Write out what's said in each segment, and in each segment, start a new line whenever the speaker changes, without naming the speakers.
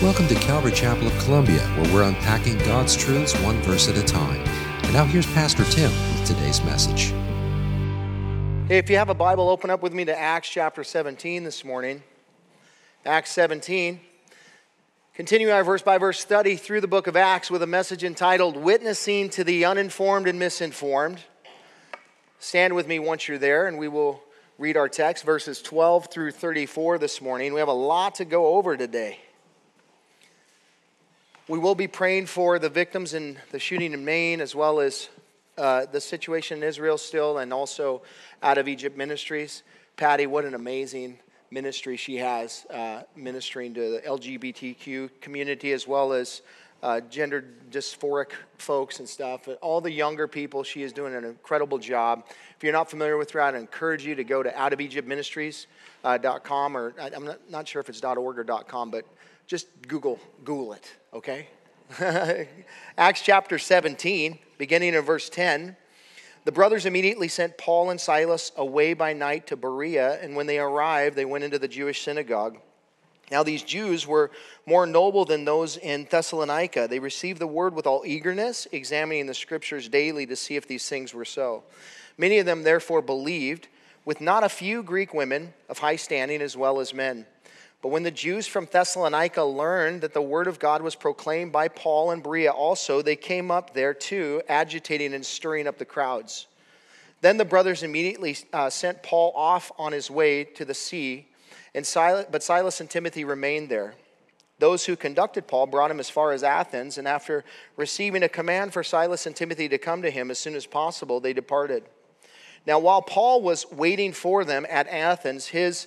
Welcome to Calvary Chapel of Columbia, where we're unpacking God's truths one verse at a time. And now here's Pastor Tim with today's message.
Hey, if you have a Bible, open up with me to Acts chapter 17 this morning. Acts 17. Continuing our verse by verse study through the book of Acts with a message entitled Witnessing to the Uninformed and Misinformed. Stand with me once you're there, and we will read our text, verses 12 through 34 this morning. We have a lot to go over today. We will be praying for the victims in the shooting in Maine, as well as uh, the situation in Israel still, and also out of Egypt Ministries. Patty, what an amazing ministry she has, uh, ministering to the LGBTQ community as well as uh, gender dysphoric folks and stuff. All the younger people, she is doing an incredible job. If you're not familiar with her, I'd encourage you to go to outofegyptministries.com, uh, or I'm not, not sure if it's .org or .com, but just Google, Google it, okay? Acts chapter 17, beginning in verse 10. The brothers immediately sent Paul and Silas away by night to Berea, and when they arrived, they went into the Jewish synagogue. Now, these Jews were more noble than those in Thessalonica. They received the word with all eagerness, examining the scriptures daily to see if these things were so. Many of them, therefore, believed, with not a few Greek women of high standing as well as men. But when the Jews from Thessalonica learned that the word of God was proclaimed by Paul and Berea also, they came up there too, agitating and stirring up the crowds. Then the brothers immediately uh, sent Paul off on his way to the sea, and Silas, but Silas and Timothy remained there. Those who conducted Paul brought him as far as Athens, and after receiving a command for Silas and Timothy to come to him as soon as possible, they departed. Now, while Paul was waiting for them at Athens, his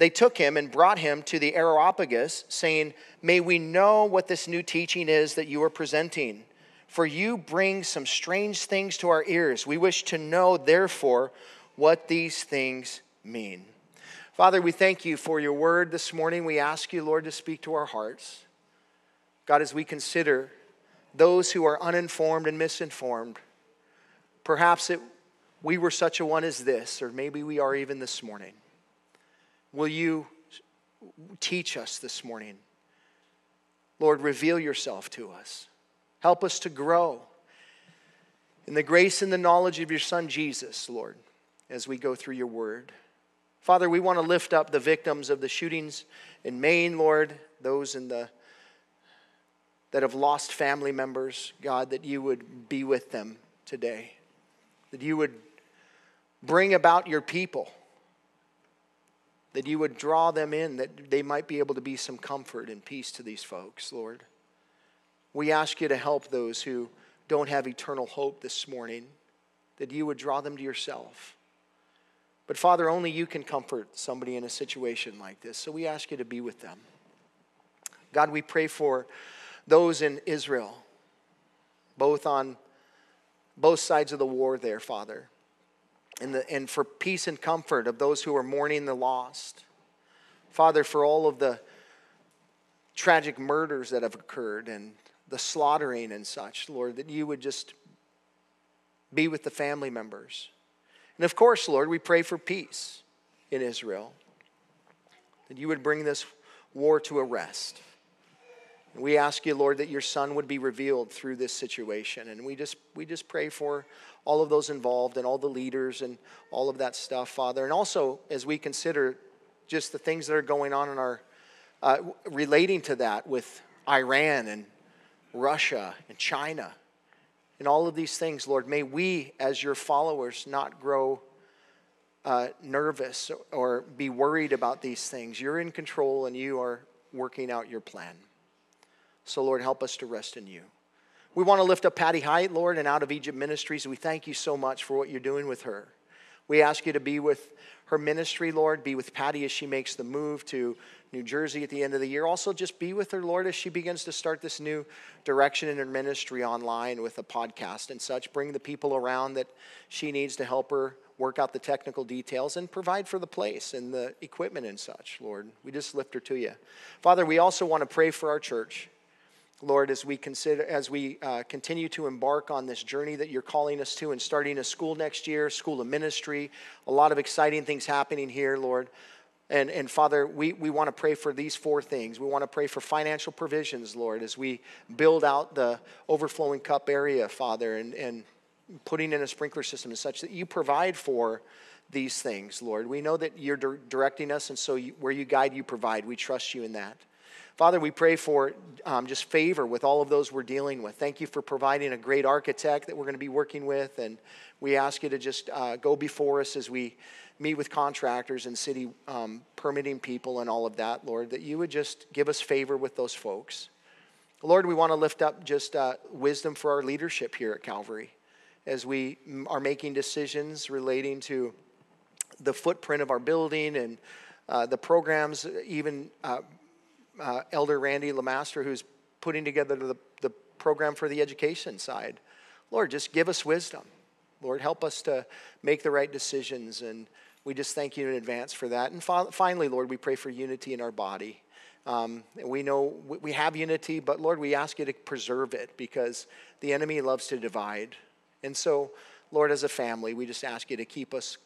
they took him and brought him to the Areopagus, saying, May we know what this new teaching is that you are presenting. For you bring some strange things to our ears. We wish to know, therefore, what these things mean. Father, we thank you for your word this morning. We ask you, Lord, to speak to our hearts. God, as we consider those who are uninformed and misinformed, perhaps it, we were such a one as this, or maybe we are even this morning. Will you teach us this morning? Lord, reveal yourself to us. Help us to grow in the grace and the knowledge of your Son, Jesus, Lord, as we go through your word. Father, we want to lift up the victims of the shootings in Maine, Lord, those in the that have lost family members, God, that you would be with them today, that you would bring about your people that you would draw them in, that they might be able to be some comfort and peace to these folks, Lord. We ask you to help those who don't have eternal hope this morning, that you would draw them to yourself. But Father, only you can comfort somebody in a situation like this, so we ask you to be with them. God, we pray for those in Israel, both on both sides of the war there, Father and, the, and for peace and comfort of those who are mourning the lost. Father, for all of the tragic murders that have occurred and the slaughtering and such, Lord, that you would just be with the family members. And of course, Lord, we pray for peace in Israel, that you would bring this war to a rest. And we ask you, Lord, that your son would be revealed through this situation. And we just, we just pray for all of those involved and all the leaders and all of that stuff, Father. And also, as we consider just the things that are going on in our, uh, relating to that with Iran and Russia and China and all of these things, Lord, may we, as your followers, not grow uh, nervous or be worried about these things. You're in control and you are working out your plan. So, Lord, help us to rest in you. We want to lift up Patty Height, Lord, and Out of Egypt Ministries. We thank you so much for what you're doing with her. We ask you to be with her ministry, Lord, be with Patty as she makes the move to New Jersey at the end of the year. Also, just be with her, Lord, as she begins to start this new direction in her ministry online with a podcast and such. Bring the people around that she needs to help her work out the technical details and provide for the place and the equipment and such, Lord. We just lift her to you. Father, we also want to pray for our church. Lord, as we consider, as we uh, continue to embark on this journey that you're calling us to, and starting a school next year, school of ministry, a lot of exciting things happening here, Lord. And, and Father, we, we want to pray for these four things. We want to pray for financial provisions, Lord, as we build out the overflowing cup area, Father, and, and putting in a sprinkler system and such that you provide for these things, Lord. We know that you're directing us, and so you, where you guide, you provide. We trust you in that. Father, we pray for um, just favor with all of those we're dealing with. Thank you for providing a great architect that we're going to be working with. And we ask you to just uh, go before us as we meet with contractors and city um, permitting people and all of that, Lord, that you would just give us favor with those folks. Lord, we want to lift up just uh, wisdom for our leadership here at Calvary as we are making decisions relating to the footprint of our building and uh, the programs, even uh, Elder Randy Lamaster, who's putting together the, the program for the education side. Lord, just give us wisdom. Lord, help us to make the right decisions. And we just thank you in advance for that. And finally, Lord, we pray for unity in our body. Um, we know we have unity, but Lord, we ask you to preserve it because the enemy loves to divide. And so, Lord, as a family, we just ask you to keep us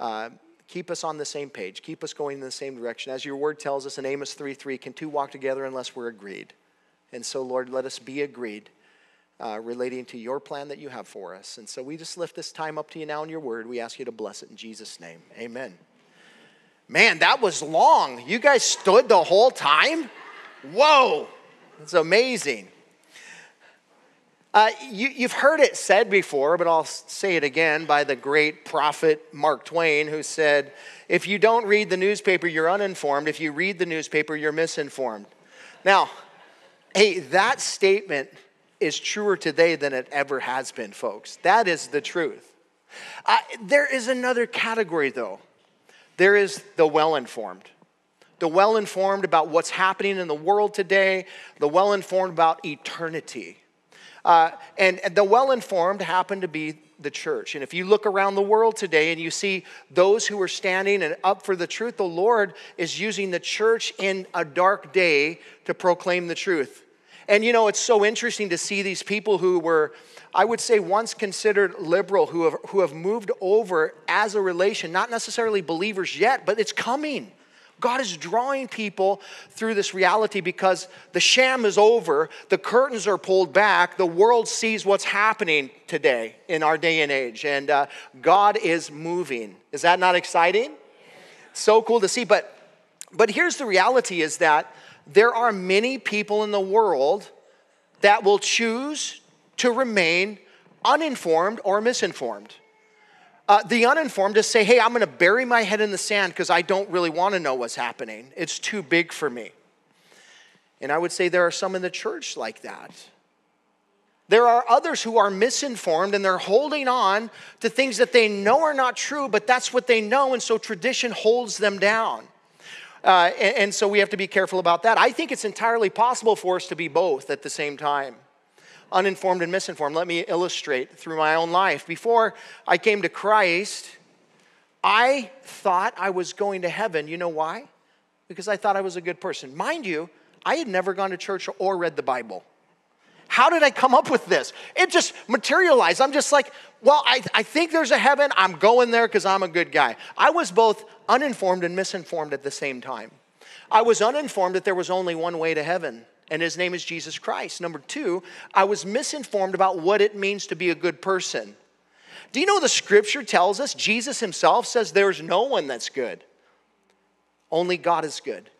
uh, keep us on the same page, keep us going in the same direction. As your word tells us in Amos 3 3, can two walk together unless we're agreed? And so, Lord, let us be agreed uh, relating to your plan that you have for us. And so we just lift this time up to you now in your word. We ask you to bless it in Jesus' name. Amen. Man, that was long. You guys stood the whole time? Whoa, it's amazing. Uh, you, have heard it said before, but I'll say it again by the great prophet Mark Twain, who said, If you don't read the newspaper, you're uninformed. If you read the newspaper, you're misinformed. Now, hey, that statement is truer today than it ever has been, folks. That is the truth. Uh, there is another category, though. There is the well informed. The well informed about what's happening in the world today, the well informed about eternity. Uh, and, and the well informed happen to be the church. And if you look around the world today and you see those who are standing and up for the truth, the Lord is using the church in a dark day to proclaim the truth. And you know, it's so interesting to see these people who were, I would say, once considered liberal, who have, who have moved over as a relation, not necessarily believers yet, but it's coming. God is drawing people through this reality because the sham is over, the curtains are pulled back, the world sees what's happening today in our day and age, and uh, God is moving. Is that not exciting? So cool to see. But, but here's the reality is that there are many people in the world that will choose to remain uninformed or misinformed. Uh, the uninformed just say, hey, I'm going to bury my head in the sand because I don't really want to know what's happening. It's too big for me. And I would say there are some in the church like that. There are others who are misinformed and they're holding on to things that they know are not true, but that's what they know, and so tradition holds them down. Uh, and, and so we have to be careful about that. I think it's entirely possible for us to be both at the same time uninformed and misinformed. Let me illustrate through my own life. Before I came to Christ, I thought I was going to heaven. You know why? Because I thought I was a good person. Mind you, I had never gone to church or read the Bible. How did I come up with this? It just materialized. I'm just like, well, I, I think there's a heaven. I'm going there because I'm a good guy. I was both uninformed and misinformed at the same time. I was uninformed that there was only one way to heaven and his name is Jesus Christ. Number two, I was misinformed about what it means to be a good person. Do you know the scripture tells us, Jesus himself says there's no one that's good, only God is good.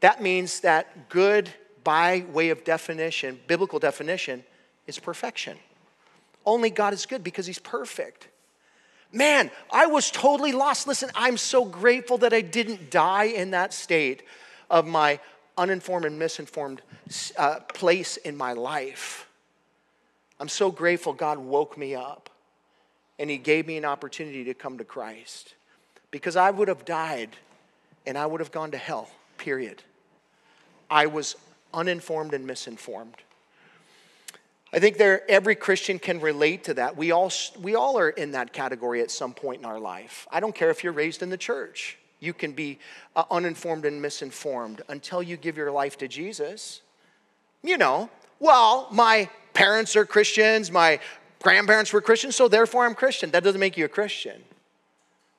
That means that good, by way of definition, biblical definition, is perfection. Only God is good because he's perfect. Man, I was totally lost. Listen, I'm so grateful that I didn't die in that state of my uninformed and misinformed uh, place in my life. I'm so grateful God woke me up and He gave me an opportunity to come to Christ because I would have died and I would have gone to hell, period. I was uninformed and misinformed. I think there, every Christian can relate to that. We all, we all are in that category at some point in our life. I don't care if you're raised in the church. You can be uh, uninformed and misinformed until you give your life to Jesus. You know, well, my parents are Christians, my grandparents were Christians, so therefore I'm Christian. That doesn't make you a Christian.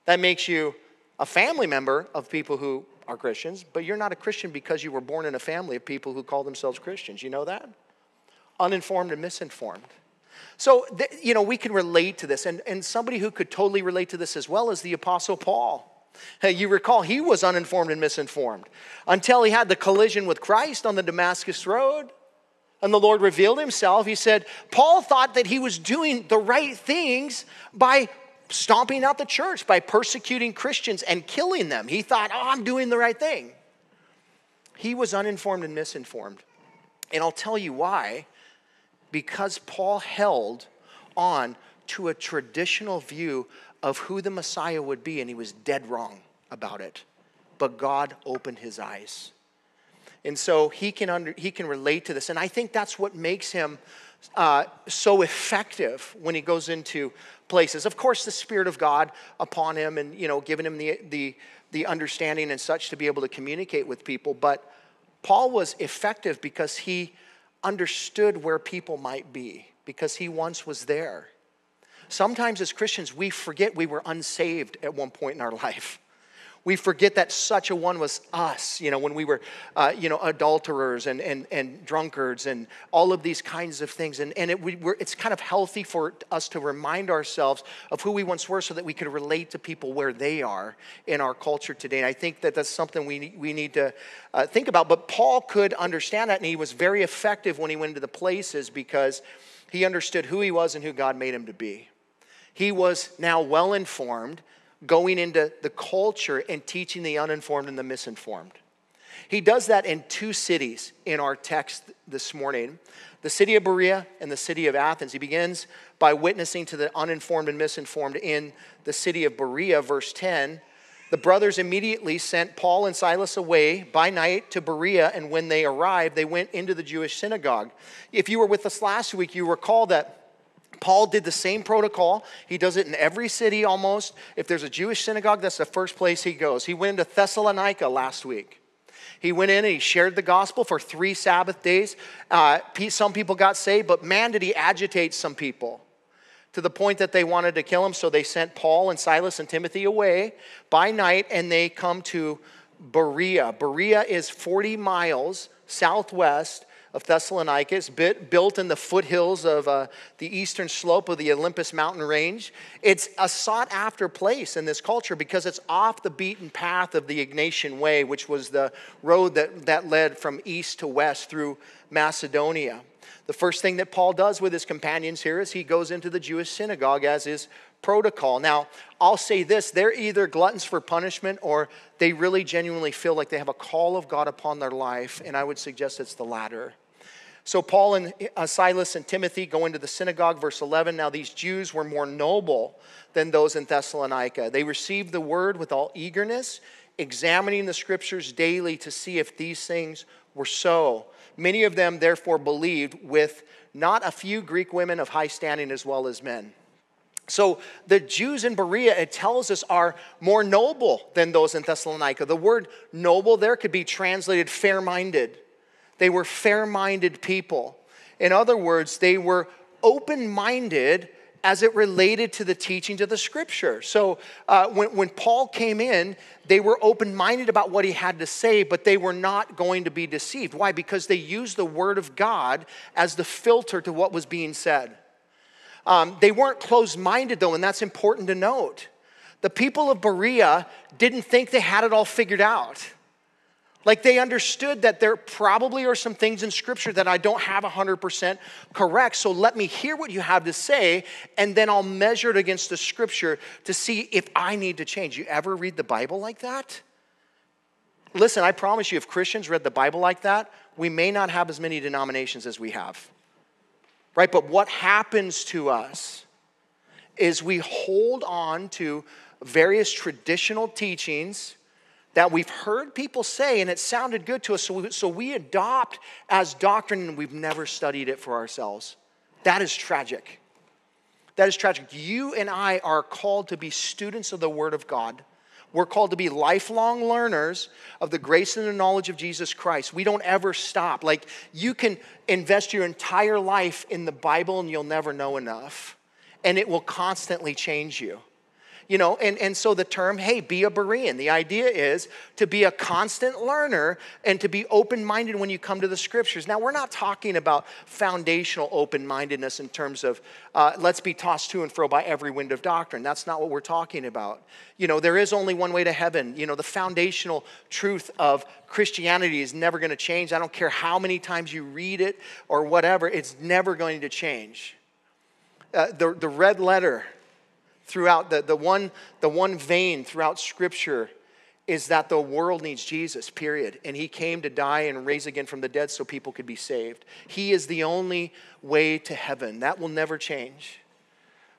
That makes you a family member of people who are Christians, but you're not a Christian because you were born in a family of people who call themselves Christians. You know that? Uninformed and misinformed. So, you know, we can relate to this. And, and somebody who could totally relate to this as well is the Apostle Paul. Hey, you recall he was uninformed and misinformed until he had the collision with Christ on the Damascus Road. And the Lord revealed himself. He said, Paul thought that he was doing the right things by stomping out the church, by persecuting Christians and killing them. He thought, oh, I'm doing the right thing. He was uninformed and misinformed. And I'll tell you why. Because Paul held on to a traditional view of who the Messiah would be, and he was dead wrong about it. But God opened his eyes. And so he can, under, he can relate to this. And I think that's what makes him uh, so effective when he goes into places. Of course, the Spirit of God upon him and, you know, giving him the, the, the understanding and such to be able to communicate with people. But Paul was effective because he understood where people might be, because he once was there. Sometimes as Christians, we forget we were unsaved at one point in our life. We forget that such a one was us, you know, when we were, uh, you know, adulterers and, and, and drunkards and all of these kinds of things. And, and it, we, it's kind of healthy for us to remind ourselves of who we once were so that we could relate to people where they are in our culture today. And I think that that's something we, we need to uh, think about. But Paul could understand that, and he was very effective when he went into the places because he understood who he was and who God made him to be. He was now well informed going into the culture and teaching the uninformed and the misinformed. He does that in two cities in our text this morning the city of Berea and the city of Athens. He begins by witnessing to the uninformed and misinformed in the city of Berea, verse 10. The brothers immediately sent Paul and Silas away by night to Berea, and when they arrived, they went into the Jewish synagogue. If you were with us last week, you recall that Paul did the same protocol. He does it in every city almost. If there's a Jewish synagogue, that's the first place he goes. He went into Thessalonica last week. He went in and he shared the gospel for three Sabbath days. Uh, some people got saved, but man, did he agitate some people to the point that they wanted to kill him. So they sent Paul and Silas and Timothy away by night and they come to Berea. Berea is 40 miles southwest of Thessalonica. It's built in the foothills of uh, the eastern slope of the Olympus mountain range. It's a sought after place in this culture because it's off the beaten path of the Egnatian Way, which was the road that, that led from east to west through Macedonia. The first thing that Paul does with his companions here is he goes into the Jewish synagogue as is protocol. Now, I'll say this they're either gluttons for punishment or they really genuinely feel like they have a call of God upon their life, and I would suggest it's the latter. So Paul and uh, Silas and Timothy go into the synagogue, verse 11. Now, these Jews were more noble than those in Thessalonica. They received the word with all eagerness, examining the scriptures daily to see if these things were so. Many of them, therefore, believed, with not a few Greek women of high standing as well as men. So the Jews in Berea, it tells us, are more noble than those in Thessalonica. The word noble there could be translated fair minded they were fair minded people. In other words, they were open minded as it related to the teachings of the scripture. So uh, when, when Paul came in, they were open minded about what he had to say, but they were not going to be deceived. Why? Because they used the word of God as the filter to what was being said. Um, they weren't closed minded, though, and that's important to note. The people of Berea didn't think they had it all figured out. Like they understood that there probably are some things in Scripture that I don't have 100% correct. So let me hear what you have to say, and then I'll measure it against the Scripture to see if I need to change. You ever read the Bible like that? Listen, I promise you, if Christians read the Bible like that, we may not have as many denominations as we have. Right? But what happens to us is we hold on to various traditional teachings that we've heard people say and it sounded good to us, so we, so we adopt as doctrine and we've never studied it for ourselves. That is tragic. That is tragic. You and I are called to be students of the Word of God. We're called to be lifelong learners of the grace and the knowledge of Jesus Christ. We don't ever stop. Like, you can invest your entire life in the Bible and you'll never know enough, and it will constantly change you you know, and, and so the term, hey, be a Berean. The idea is to be a constant learner and to be open minded when you come to the scriptures. Now, we're not talking about foundational open mindedness in terms of uh, let's be tossed to and fro by every wind of doctrine. That's not what we're talking about. You know, there is only one way to heaven. You know, the foundational truth of Christianity is never going to change. I don't care how many times you read it or whatever, it's never going to change. Uh, the, the red letter throughout the, the, one, the one vein throughout Scripture is that the world needs Jesus, period. And he came to die and raise again from the dead so people could be saved. He is the only way to heaven. That will never change.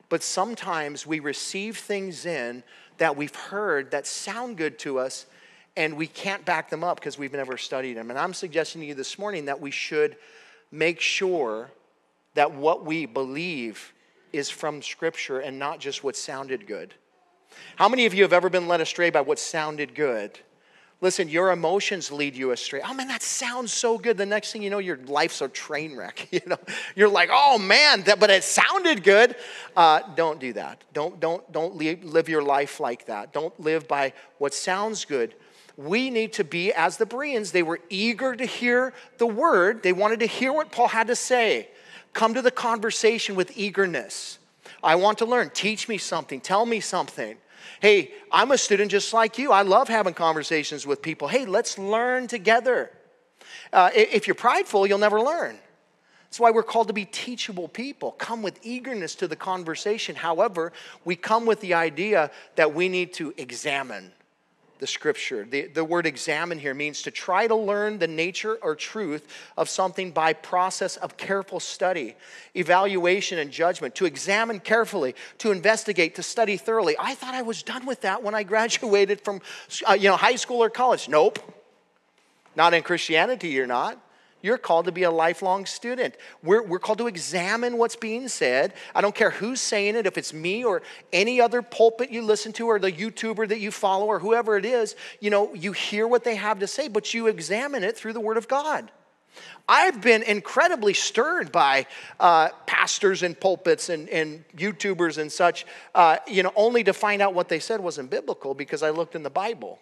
But sometimes we receive things in that we've heard that sound good to us and we can't back them up because we've never studied them. And I'm suggesting to you this morning that we should make sure that what we believe is from Scripture and not just what sounded good. How many of you have ever been led astray by what sounded good? Listen, your emotions lead you astray. Oh man, that sounds so good. The next thing you know, your life's a train wreck. You know, you're like, oh man, that, but it sounded good. Uh, don't do that. Don't don't don't live your life like that. Don't live by what sounds good. We need to be as the Bereans. They were eager to hear the word. They wanted to hear what Paul had to say. Come to the conversation with eagerness. I want to learn. Teach me something. Tell me something. Hey, I'm a student just like you. I love having conversations with people. Hey, let's learn together. Uh, if you're prideful, you'll never learn. That's why we're called to be teachable people. Come with eagerness to the conversation. However, we come with the idea that we need to examine the scripture. The, the word examine here means to try to learn the nature or truth of something by process of careful study, evaluation, and judgment, to examine carefully, to investigate, to study thoroughly. I thought I was done with that when I graduated from uh, you know, high school or college. Nope. Not in Christianity, you're not. You're called to be a lifelong student. We're, we're called to examine what's being said. I don't care who's saying it, if it's me or any other pulpit you listen to or the YouTuber that you follow or whoever it is, you know, you hear what they have to say, but you examine it through the Word of God. I've been incredibly stirred by uh, pastors and pulpits and, and YouTubers and such, uh, you know, only to find out what they said wasn't biblical because I looked in the Bible.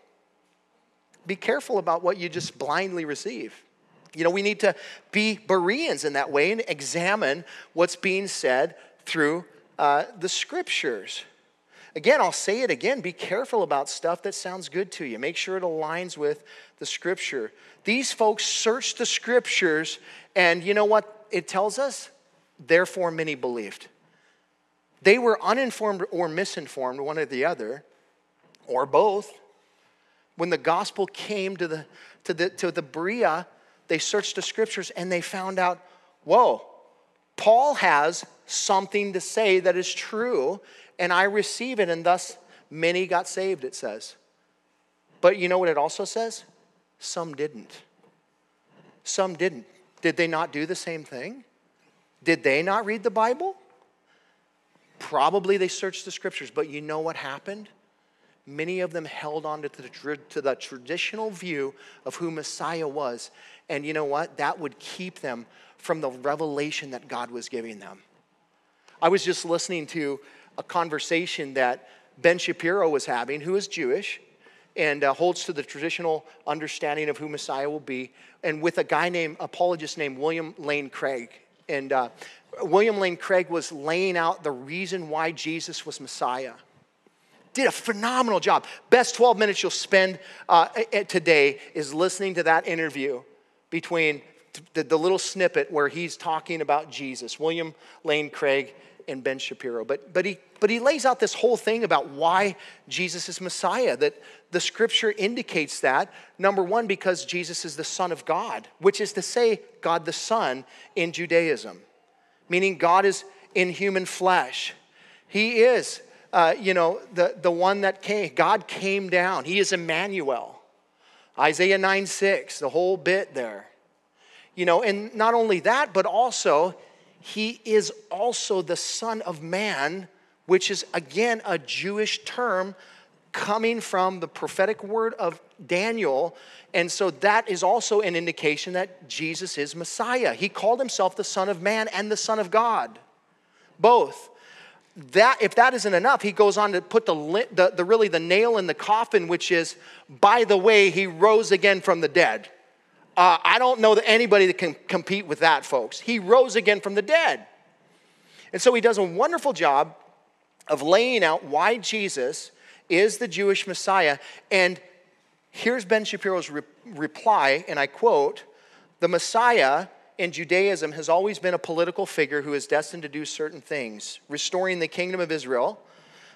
Be careful about what you just blindly receive. You know, we need to be Bereans in that way and examine what's being said through uh, the scriptures. Again, I'll say it again be careful about stuff that sounds good to you. Make sure it aligns with the scripture. These folks searched the scriptures, and you know what it tells us? Therefore, many believed. They were uninformed or misinformed, one or the other, or both. When the gospel came to the, to the, to the Berea, they searched the scriptures and they found out, whoa, Paul has something to say that is true, and I receive it, and thus many got saved, it says. But you know what it also says? Some didn't. Some didn't. Did they not do the same thing? Did they not read the Bible? Probably they searched the scriptures, but you know what happened? Many of them held on to the, to the traditional view of who Messiah was, and you know what? That would keep them from the revelation that God was giving them. I was just listening to a conversation that Ben Shapiro was having, who is Jewish and uh, holds to the traditional understanding of who Messiah will be, and with a guy named, apologist named William Lane Craig. And uh, William Lane Craig was laying out the reason why Jesus was Messiah. Did a phenomenal job. Best 12 minutes you'll spend uh, today is listening to that interview between the, the little snippet where he's talking about Jesus, William Lane Craig and Ben Shapiro. But, but, he, but he lays out this whole thing about why Jesus is Messiah, that the scripture indicates that. Number one, because Jesus is the Son of God, which is to say, God the Son in Judaism, meaning God is in human flesh. He is, uh, you know, the, the one that came. God came down. He is Emmanuel. Isaiah 9 6, the whole bit there. You know, and not only that, but also, he is also the Son of Man, which is again a Jewish term coming from the prophetic word of Daniel. And so that is also an indication that Jesus is Messiah. He called himself the Son of Man and the Son of God, both. That, if that isn't enough, he goes on to put the, the, the really the nail in the coffin, which is, by the way, he rose again from the dead. Uh, I don't know that anybody that can compete with that, folks. He rose again from the dead. And so he does a wonderful job of laying out why Jesus is the Jewish Messiah. And here's Ben Shapiro's re- reply, and I quote The Messiah in Judaism has always been a political figure who is destined to do certain things restoring the kingdom of Israel,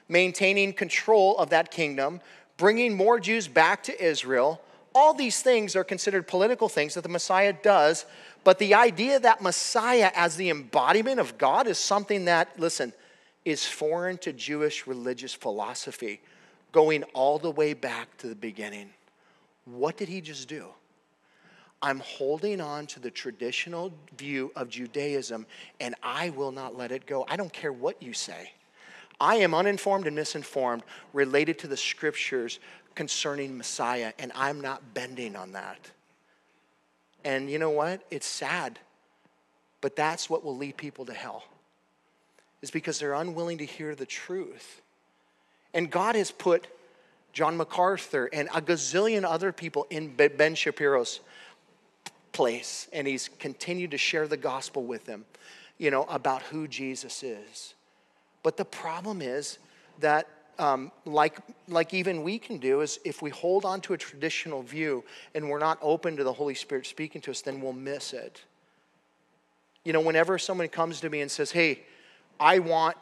maintaining control of that kingdom, bringing more Jews back to Israel. All these things are considered political things that the Messiah does, but the idea that Messiah as the embodiment of God is something that, listen, is foreign to Jewish religious philosophy going all the way back to the beginning. What did he just do? I'm holding on to the traditional view of Judaism and I will not let it go. I don't care what you say. I am uninformed and misinformed related to the scriptures concerning Messiah, and I'm not bending on that. And you know what? It's sad, but that's what will lead people to hell, is because they're unwilling to hear the truth. And God has put John MacArthur and a gazillion other people in Ben Shapiro's place, and he's continued to share the gospel with them, you know, about who Jesus is. But the problem is that, um, like, like even we can do, is if we hold on to a traditional view and we're not open to the Holy Spirit speaking to us, then we'll miss it. You know, whenever someone comes to me and says, hey, I want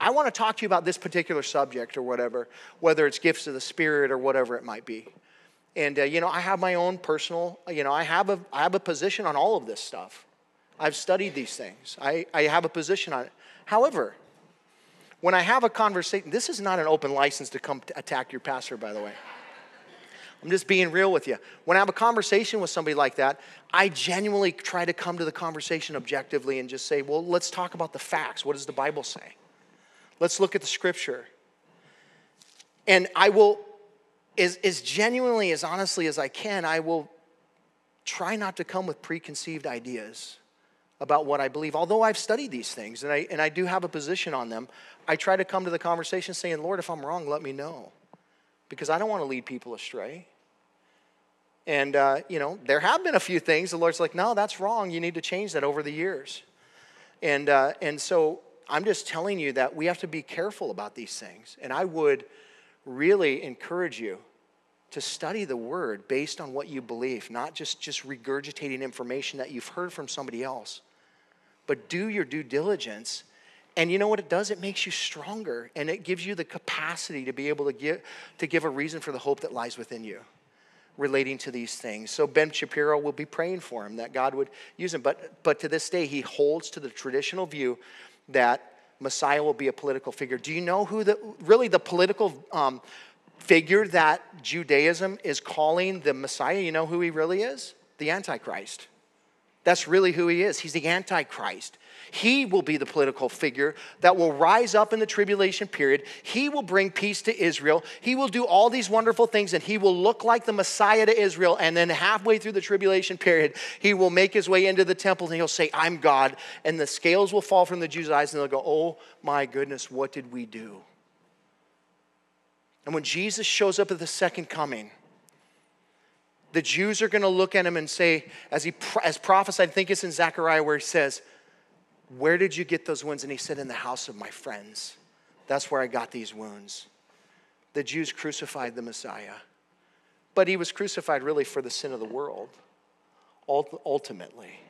I want to talk to you about this particular subject or whatever, whether it's gifts of the Spirit or whatever it might be. And, uh, you know, I have my own personal, you know, I have, a, I have a position on all of this stuff. I've studied these things, I, I have a position on it. However, when I have a conversation, this is not an open license to come to attack your pastor, by the way. I'm just being real with you. When I have a conversation with somebody like that, I genuinely try to come to the conversation objectively and just say, well, let's talk about the facts. What does the Bible say? Let's look at the scripture. And I will, as, as genuinely, as honestly as I can, I will try not to come with preconceived ideas about what I believe. Although I've studied these things and I, and I do have a position on them, I try to come to the conversation saying, Lord, if I'm wrong, let me know. Because I don't want to lead people astray. And, uh, you know, there have been a few things the Lord's like, no, that's wrong. You need to change that over the years. And, uh, and so I'm just telling you that we have to be careful about these things. And I would really encourage you to study the word based on what you believe, not just, just regurgitating information that you've heard from somebody else. But do your due diligence. And you know what it does? It makes you stronger and it gives you the capacity to be able to give, to give a reason for the hope that lies within you relating to these things. So Ben Shapiro will be praying for him that God would use him. But, but to this day, he holds to the traditional view that Messiah will be a political figure. Do you know who the really the political um, figure that Judaism is calling the Messiah? You know who he really is? The Antichrist. That's really who he is. He's the Antichrist. He will be the political figure that will rise up in the tribulation period. He will bring peace to Israel. He will do all these wonderful things, and he will look like the Messiah to Israel. And then, halfway through the tribulation period, he will make his way into the temple and he'll say, I'm God. And the scales will fall from the Jews' eyes, and they'll go, Oh my goodness, what did we do? And when Jesus shows up at the second coming, the Jews are going to look at him and say, as he as prophesied, I think it's in Zechariah where he says, Where did you get those wounds? And he said, In the house of my friends. That's where I got these wounds. The Jews crucified the Messiah, but he was crucified really for the sin of the world, ultimately.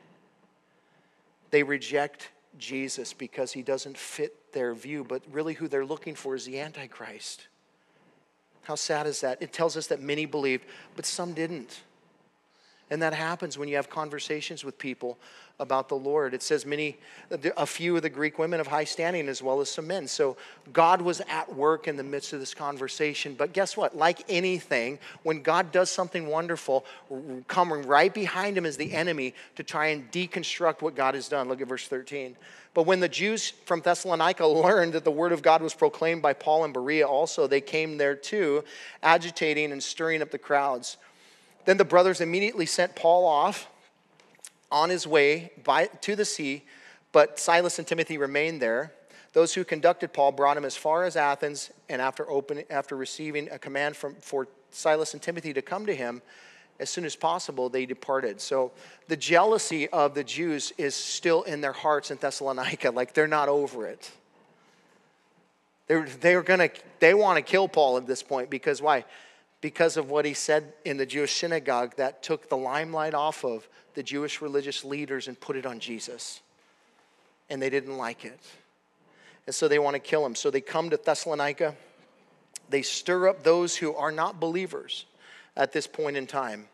They reject Jesus because he doesn't fit their view, but really who they're looking for is the Antichrist. How sad is that? It tells us that many believed, but some didn't. And that happens when you have conversations with people about the Lord. It says many, a few of the Greek women of high standing as well as some men. So God was at work in the midst of this conversation. But guess what? Like anything, when God does something wonderful, coming right behind him is the enemy to try and deconstruct what God has done. Look at verse 13. But when the Jews from Thessalonica learned that the word of God was proclaimed by Paul and Berea also, they came there too, agitating and stirring up the crowds. Then the brothers immediately sent Paul off on his way by, to the sea, but Silas and Timothy remained there. Those who conducted Paul brought him as far as Athens, and after, opening, after receiving a command from, for Silas and Timothy to come to him, as soon as possible, they departed. So the jealousy of the Jews is still in their hearts in Thessalonica, like they're not over it. They're, they're gonna, they want to kill Paul at this point because why? Because of what he said in the Jewish synagogue that took the limelight off of the Jewish religious leaders and put it on Jesus. And they didn't like it. And so they want to kill him. So they come to Thessalonica. They stir up those who are not believers at this point in time.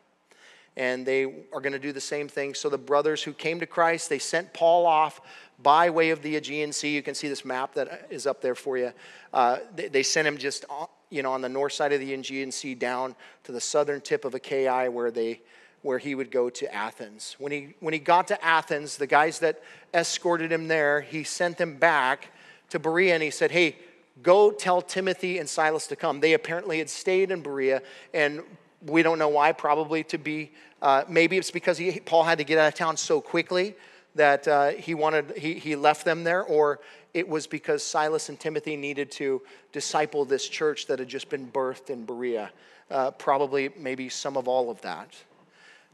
And they are going to do the same thing. So the brothers who came to Christ, they sent Paul off by way of the Aegean Sea. You can see this map that is up there for you. Uh, they, they, sent him just you know, on the north side of the Aegean Sea down to the southern tip of Achaia where they where he would go to Athens. When he, when he got to Athens, the guys that escorted him there, he sent them back to Berea and he said, Hey, go tell Timothy and Silas to come. They apparently had stayed in Berea, and we don't know why, probably to be, uh, maybe it's because he, Paul had to get out of town so quickly that uh, he wanted, he, he left them there, or it was because Silas and Timothy needed to disciple this church that had just been birthed in Berea. Uh, probably, maybe some of all of that.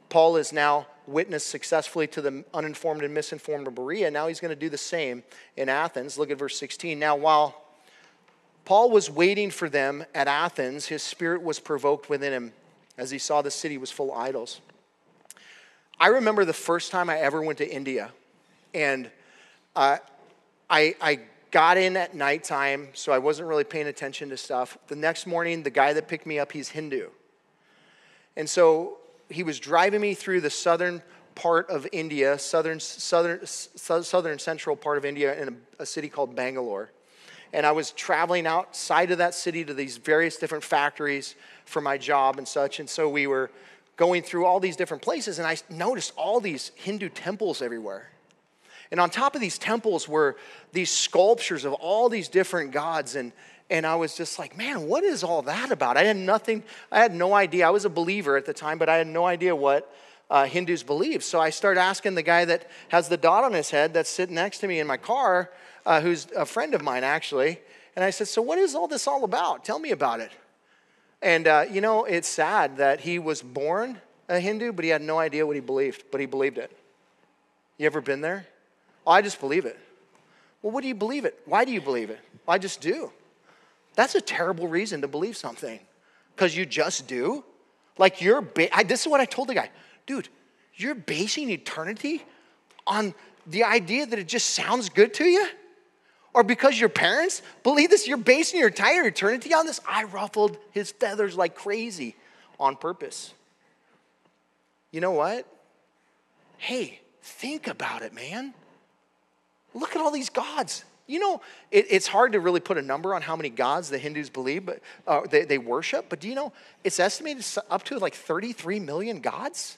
Paul has now witnessed successfully to the uninformed and misinformed of Berea. Now he's going to do the same in Athens. Look at verse 16. Now, while Paul was waiting for them at Athens, his spirit was provoked within him as he saw the city was full of idols. I remember the first time I ever went to India, and uh, I, I got in at nighttime, so I wasn't really paying attention to stuff. The next morning, the guy that picked me up, he's Hindu. And so he was driving me through the southern part of India, southern, southern, southern central part of India, in a, a city called Bangalore. And I was traveling outside of that city to these various different factories for my job and such. And so we were going through all these different places, and I noticed all these Hindu temples everywhere. And on top of these temples were these sculptures of all these different gods. And, and I was just like, man, what is all that about? I had nothing, I had no idea. I was a believer at the time, but I had no idea what uh, Hindus believe. So I started asking the guy that has the dot on his head that's sitting next to me in my car, uh, who's a friend of mine actually. And I said, So what is all this all about? Tell me about it. And, uh, you know, it's sad that he was born a Hindu, but he had no idea what he believed, but he believed it. You ever been there? Oh, I just believe it. Well, what do you believe it? Why do you believe it? Well, I just do. That's a terrible reason to believe something because you just do. Like you're, ba- I, this is what I told the guy, dude, you're basing eternity on the idea that it just sounds good to you? Or because your parents believe this, you're basing your entire eternity on this? I ruffled his feathers like crazy on purpose. You know what? Hey, think about it, man. Look at all these gods. You know, it, it's hard to really put a number on how many gods the Hindus believe, but uh, they, they worship. But do you know it's estimated up to like 33 million gods?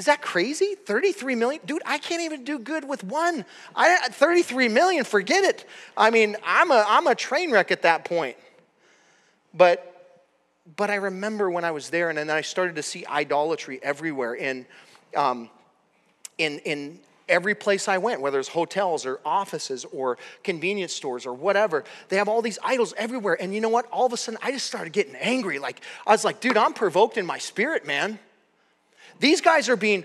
Is that crazy? 33 million? Dude, I can't even do good with one. I, 33 million, forget it. I mean, I'm a, I'm a train wreck at that point. But, but I remember when I was there and then I started to see idolatry everywhere in, um, in, in every place I went, whether it's hotels or offices or convenience stores or whatever, they have all these idols everywhere. And you know what? All of a sudden, I just started getting angry. Like, I was like, dude, I'm provoked in my spirit, man. These guys are being,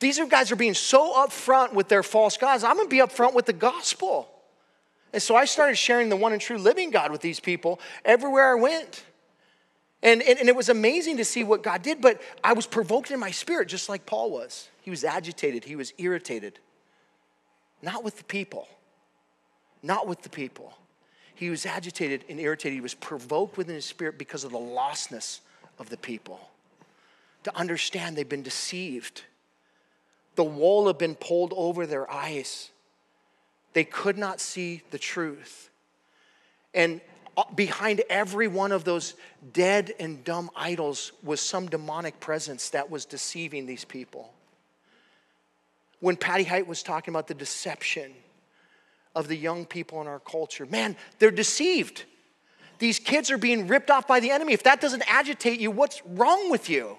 these guys are being so upfront with their false gods. I'm gonna be upfront with the gospel. And so I started sharing the one and true living God with these people everywhere I went. And, and, and, it was amazing to see what God did, but I was provoked in my spirit, just like Paul was. He was agitated, he was irritated. Not with the people, not with the people. He was agitated and irritated. He was provoked within his spirit because of the lostness of the people. To understand they've been deceived. The wool had been pulled over their eyes. They could not see the truth. And uh, behind every one of those dead and dumb idols was some demonic presence that was deceiving these people. When Patty Height was talking about the deception of the young people in our culture, man, they're deceived. These kids are being ripped off by the enemy. If that doesn't agitate you, what's wrong with you?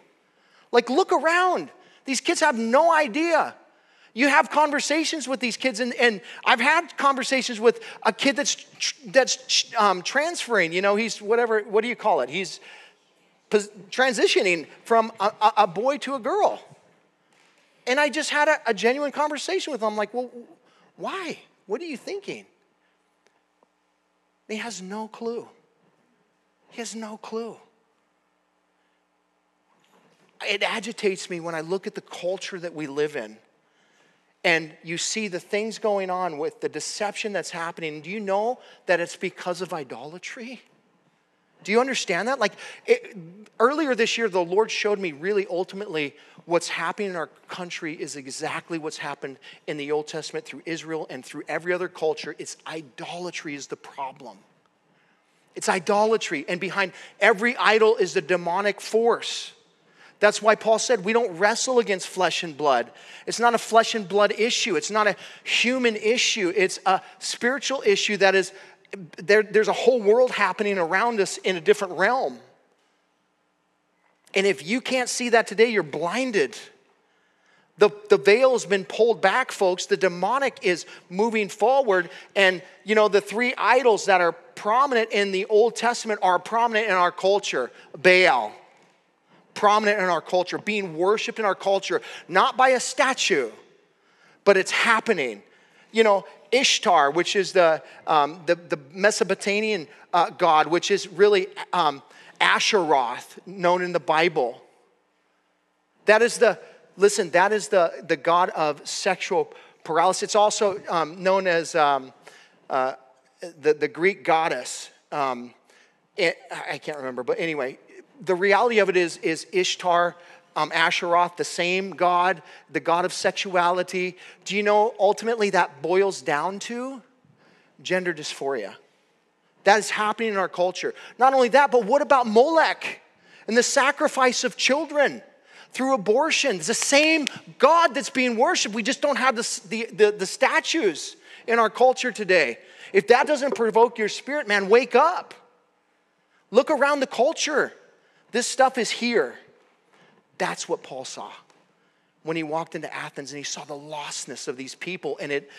Like, look around. These kids have no idea. You have conversations with these kids, and, and I've had conversations with a kid that's, that's um, transferring. You know, he's whatever, what do you call it? He's transitioning from a, a boy to a girl. And I just had a, a genuine conversation with him. I'm like, well, why? What are you thinking? He has no clue. He has no clue. It agitates me when I look at the culture that we live in and you see the things going on with the deception that's happening. Do you know that it's because of idolatry? Do you understand that? Like it, earlier this year, the Lord showed me really ultimately what's happening in our country is exactly what's happened in the Old Testament through Israel and through every other culture. It's idolatry is the problem. It's idolatry, and behind every idol is the demonic force. That's why Paul said we don't wrestle against flesh and blood. It's not a flesh and blood issue, it's not a human issue, it's a spiritual issue that is, there, there's a whole world happening around us in a different realm. And if you can't see that today, you're blinded. The, the veil has been pulled back, folks. The demonic is moving forward. And, you know, the three idols that are prominent in the Old Testament are prominent in our culture Baal, prominent in our culture, being worshiped in our culture, not by a statue, but it's happening. You know, Ishtar, which is the, um, the, the, Mesopotamian uh, god, which is really um, Asheroth, known in the Bible. That is the, listen, that is the, the god of sexual paralysis. It's also um, known as um, uh, the, the Greek goddess. Um, it, I can't remember, but anyway, the reality of it is, is Ishtar, um, Asheroth, the same God, the God of sexuality. Do you know ultimately that boils down to gender dysphoria? That is happening in our culture. Not only that, but what about Molech and the sacrifice of children? through abortion. It's the same God that's being worshiped. We just don't have the, the, the, the, statues in our culture today. If that doesn't provoke your spirit, man, wake up. Look around the culture. This stuff is here. That's what Paul saw when he walked into Athens and he saw the lostness of these people and it,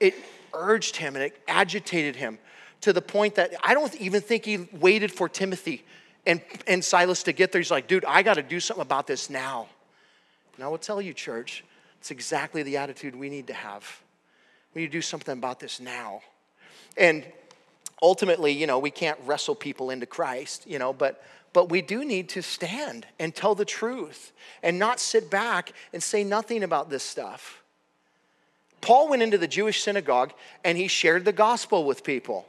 it urged him and it agitated him to the point that I don't even think he waited for Timothy and, and Silas to get there. He's like, dude, I got to do something about this now. And I will tell you, church, it's exactly the attitude we need to have. We need to do something about this now. And ultimately, you know, we can't wrestle people into Christ, you know, but but we do need to stand and tell the truth and not sit back and say nothing about this stuff. Paul went into the Jewish synagogue and he shared the gospel with people.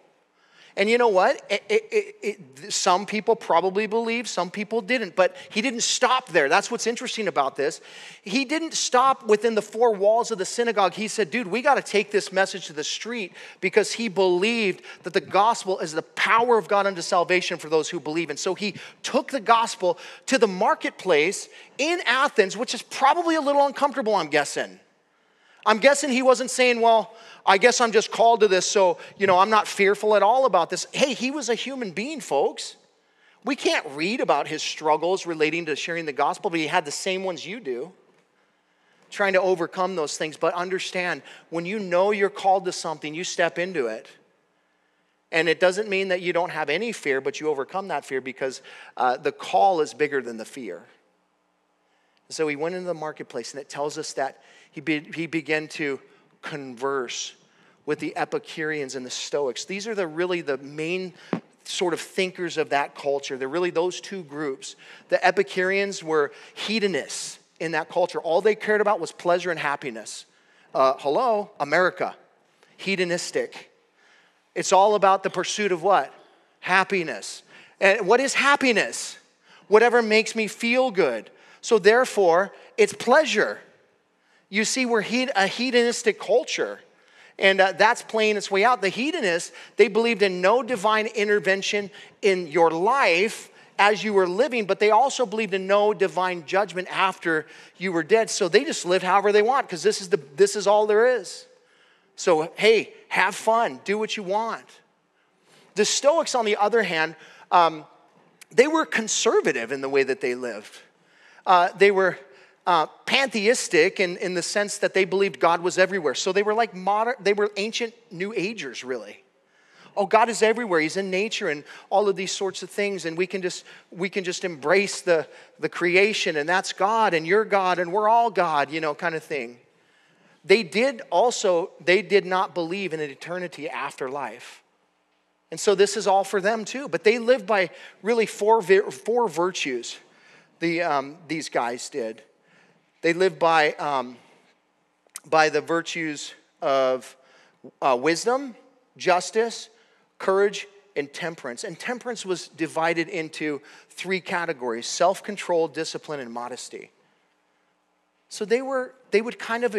And you know what? It, it, it, some people probably believed, some people didn't, but he didn't stop there. That's what's interesting about this. He didn't stop within the four walls of the synagogue. He said, dude, we got to take this message to the street because he believed that the gospel is the power of God unto salvation for those who believe. And so he took the gospel to the marketplace in Athens, which is probably a little uncomfortable, I'm guessing. I'm guessing he wasn't saying, well, I guess I'm just called to this, so, you know, I'm not fearful at all about this. Hey, he was a human being, folks. We can't read about his struggles relating to sharing the gospel, but he had the same ones you do, trying to overcome those things. But understand, when you know you're called to something, you step into it. And it doesn't mean that you don't have any fear, but you overcome that fear because uh, the call is bigger than the fear. So he went into the marketplace, and it tells us that he, be, he began to converse with the Epicureans and the Stoics. These are the really the main sort of thinkers of that culture. They're really those two groups. The Epicureans were hedonists in that culture. All they cared about was pleasure and happiness. Uh, hello, America, hedonistic. It's all about the pursuit of what? Happiness. And what is happiness? Whatever makes me feel good. So therefore, it's pleasure. You see, we're a hedonistic culture. And uh, that's playing its way out. The hedonists, they believed in no divine intervention in your life as you were living, but they also believed in no divine judgment after you were dead. So they just lived however they want because this is the this is all there is. So hey, have fun, do what you want. The Stoics, on the other hand, um, they were conservative in the way that they lived. Uh, they were uh, pantheistic in, in the sense that they believed God was everywhere. So they were like modern, they were ancient New Agers, really. Oh, God is everywhere. He's in nature and all of these sorts of things. And we can just we can just embrace the, the creation, and that's God, and you're God, and we're all God, you know, kind of thing. They did also, they did not believe in an eternity after life. And so this is all for them too. But they lived by really four, four virtues, the, um, these guys did. They live by, um, by the virtues of uh, wisdom, justice, courage, and temperance. And temperance was divided into three categories self control, discipline, and modesty. So they were, they would kind of,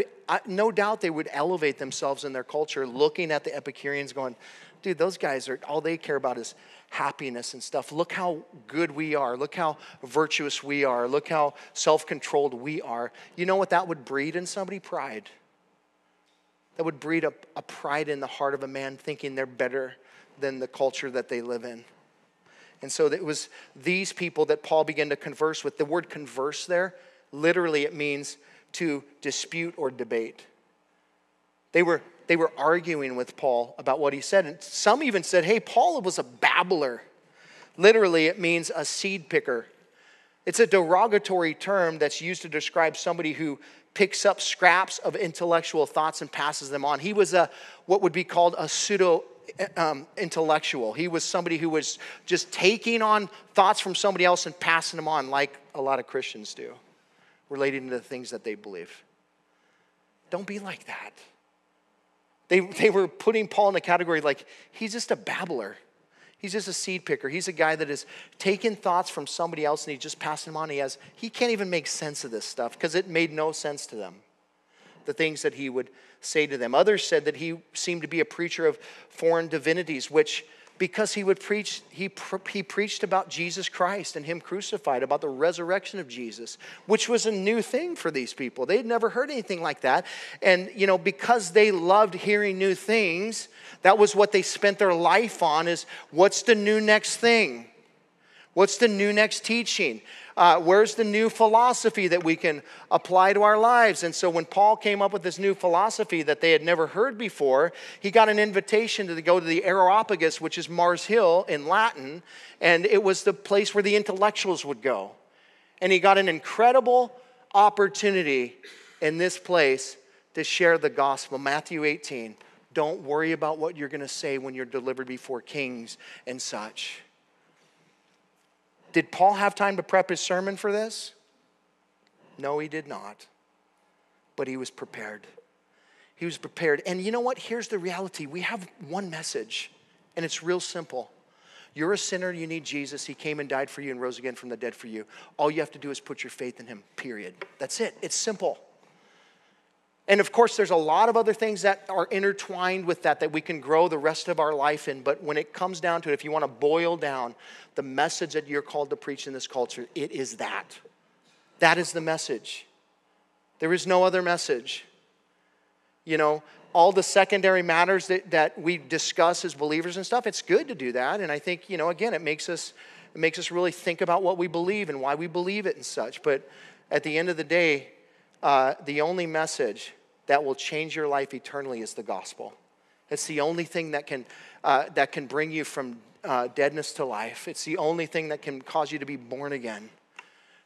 no doubt they would elevate themselves in their culture, looking at the Epicureans, going, dude, those guys are, all they care about is happiness and stuff. Look how good we are. Look how virtuous we are. Look how self controlled we are. You know what that would breed in somebody? Pride. That would breed a, a pride in the heart of a man thinking they're better than the culture that they live in. And so it was these people that Paul began to converse with. The word converse there, literally, it means to dispute or debate. They were they were arguing with Paul about what he said. And some even said, hey, Paul was a babbler. Literally, it means a seed picker. It's a derogatory term that's used to describe somebody who picks up scraps of intellectual thoughts and passes them on. He was a what would be called a pseudo um, intellectual. He was somebody who was just taking on thoughts from somebody else and passing them on, like a lot of Christians do, relating to the things that they believe. Don't be like that. They, they were putting Paul in a category like he's just a babbler. He's just a seed picker. He's a guy that has taken thoughts from somebody else and he's just passing them on. He has he can't even make sense of this stuff because it made no sense to them. The things that he would say to them. Others said that he seemed to be a preacher of foreign divinities, which because he would preach he, he preached about jesus christ and him crucified about the resurrection of jesus which was a new thing for these people. They'd never heard anything like that. And you know because they loved hearing new things that was what they spent their life on is what's the new next thing? What's the new next teaching uh, where's the new philosophy that we can apply to our lives? And so when Paul came up with this new philosophy that they had never heard before, he got an invitation to go to the Areopagus, which is Mars Hill in Latin, and it was the place where the intellectuals would go. And he got an incredible opportunity in this place to share the gospel. Matthew 18. Don't worry about what you're going to say when you're delivered before kings and such. Did Paul have time to prep his sermon for this? No, he did not. But he was prepared. He was prepared. And you know what? Here's the reality we have one message, and it's real simple. You're a sinner, you need Jesus. He came and died for you and rose again from the dead for you. All you have to do is put your faith in him, period. That's it. It's simple. And of course, there's a lot of other things that are intertwined with that that we can grow the rest of our life in. But when it comes down to it, if you want to boil down the message that you're called to preach in this culture, it is that. That is the message. There is no other message. You know, all the secondary matters that, that we discuss as believers and stuff, it's good to do that. And I think, you know, again, it makes us it makes us really think about what we believe and why we believe it and such. But at the end of the day, uh, the only message that will change your life eternally is the gospel. It's the only thing that can, uh, that can bring you from uh, deadness to life. It's the only thing that can cause you to be born again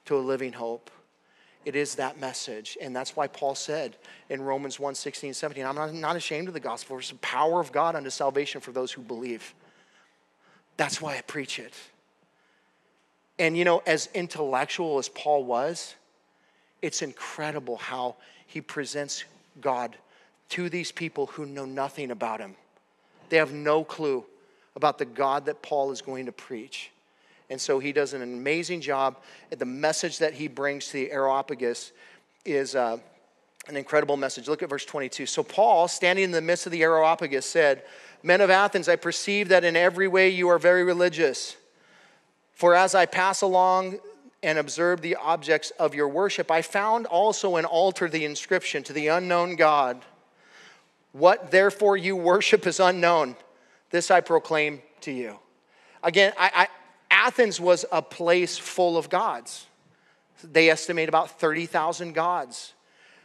to a living hope. It is that message. And that's why Paul said in Romans 1 16, 17, I'm not, not ashamed of the gospel. It's the power of God unto salvation for those who believe. That's why I preach it. And you know, as intellectual as Paul was, it's incredible how he presents God to these people who know nothing about him. They have no clue about the God that Paul is going to preach. And so he does an amazing job. The message that he brings to the Areopagus is uh, an incredible message. Look at verse 22. So Paul, standing in the midst of the Areopagus, said, Men of Athens, I perceive that in every way you are very religious. For as I pass along and observe the objects of your worship, I found also an altar, the inscription to the unknown God. What therefore you worship is unknown. This I proclaim to you. Again, I, I, Athens was a place full of gods. They estimate about 30,000 gods.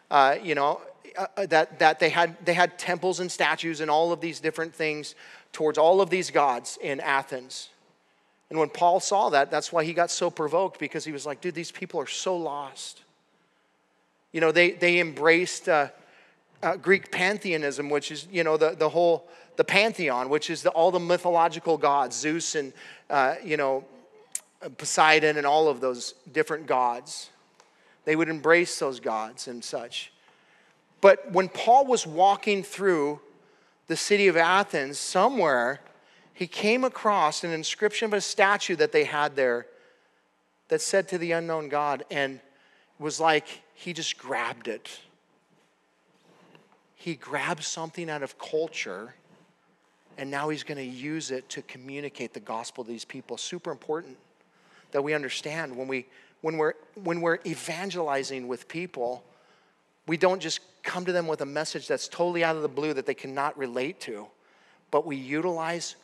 Uh, you know, uh, uh, that, that they, had, they had temples and statues and all of these different things towards all of these gods in Athens. And when Paul saw that, that's why he got so provoked because he was like, dude, these people are so lost. You know, they, they embraced uh, uh, Greek pantheism, which is, you know, the, the whole, the pantheon, which is the, all the mythological gods, Zeus and, uh, you know, Poseidon and all of those different gods. They would embrace those gods and such. But when Paul was walking through the city of Athens, somewhere, he came across an inscription of a statue that they had there that said to the unknown God, and it was like he just grabbed it. He grabbed something out of culture, and now he's going to use it to communicate the gospel to these people. Super important that we understand when, we, when, we're, when we're evangelizing with people, we don't just come to them with a message that's totally out of the blue that they cannot relate to, but we utilize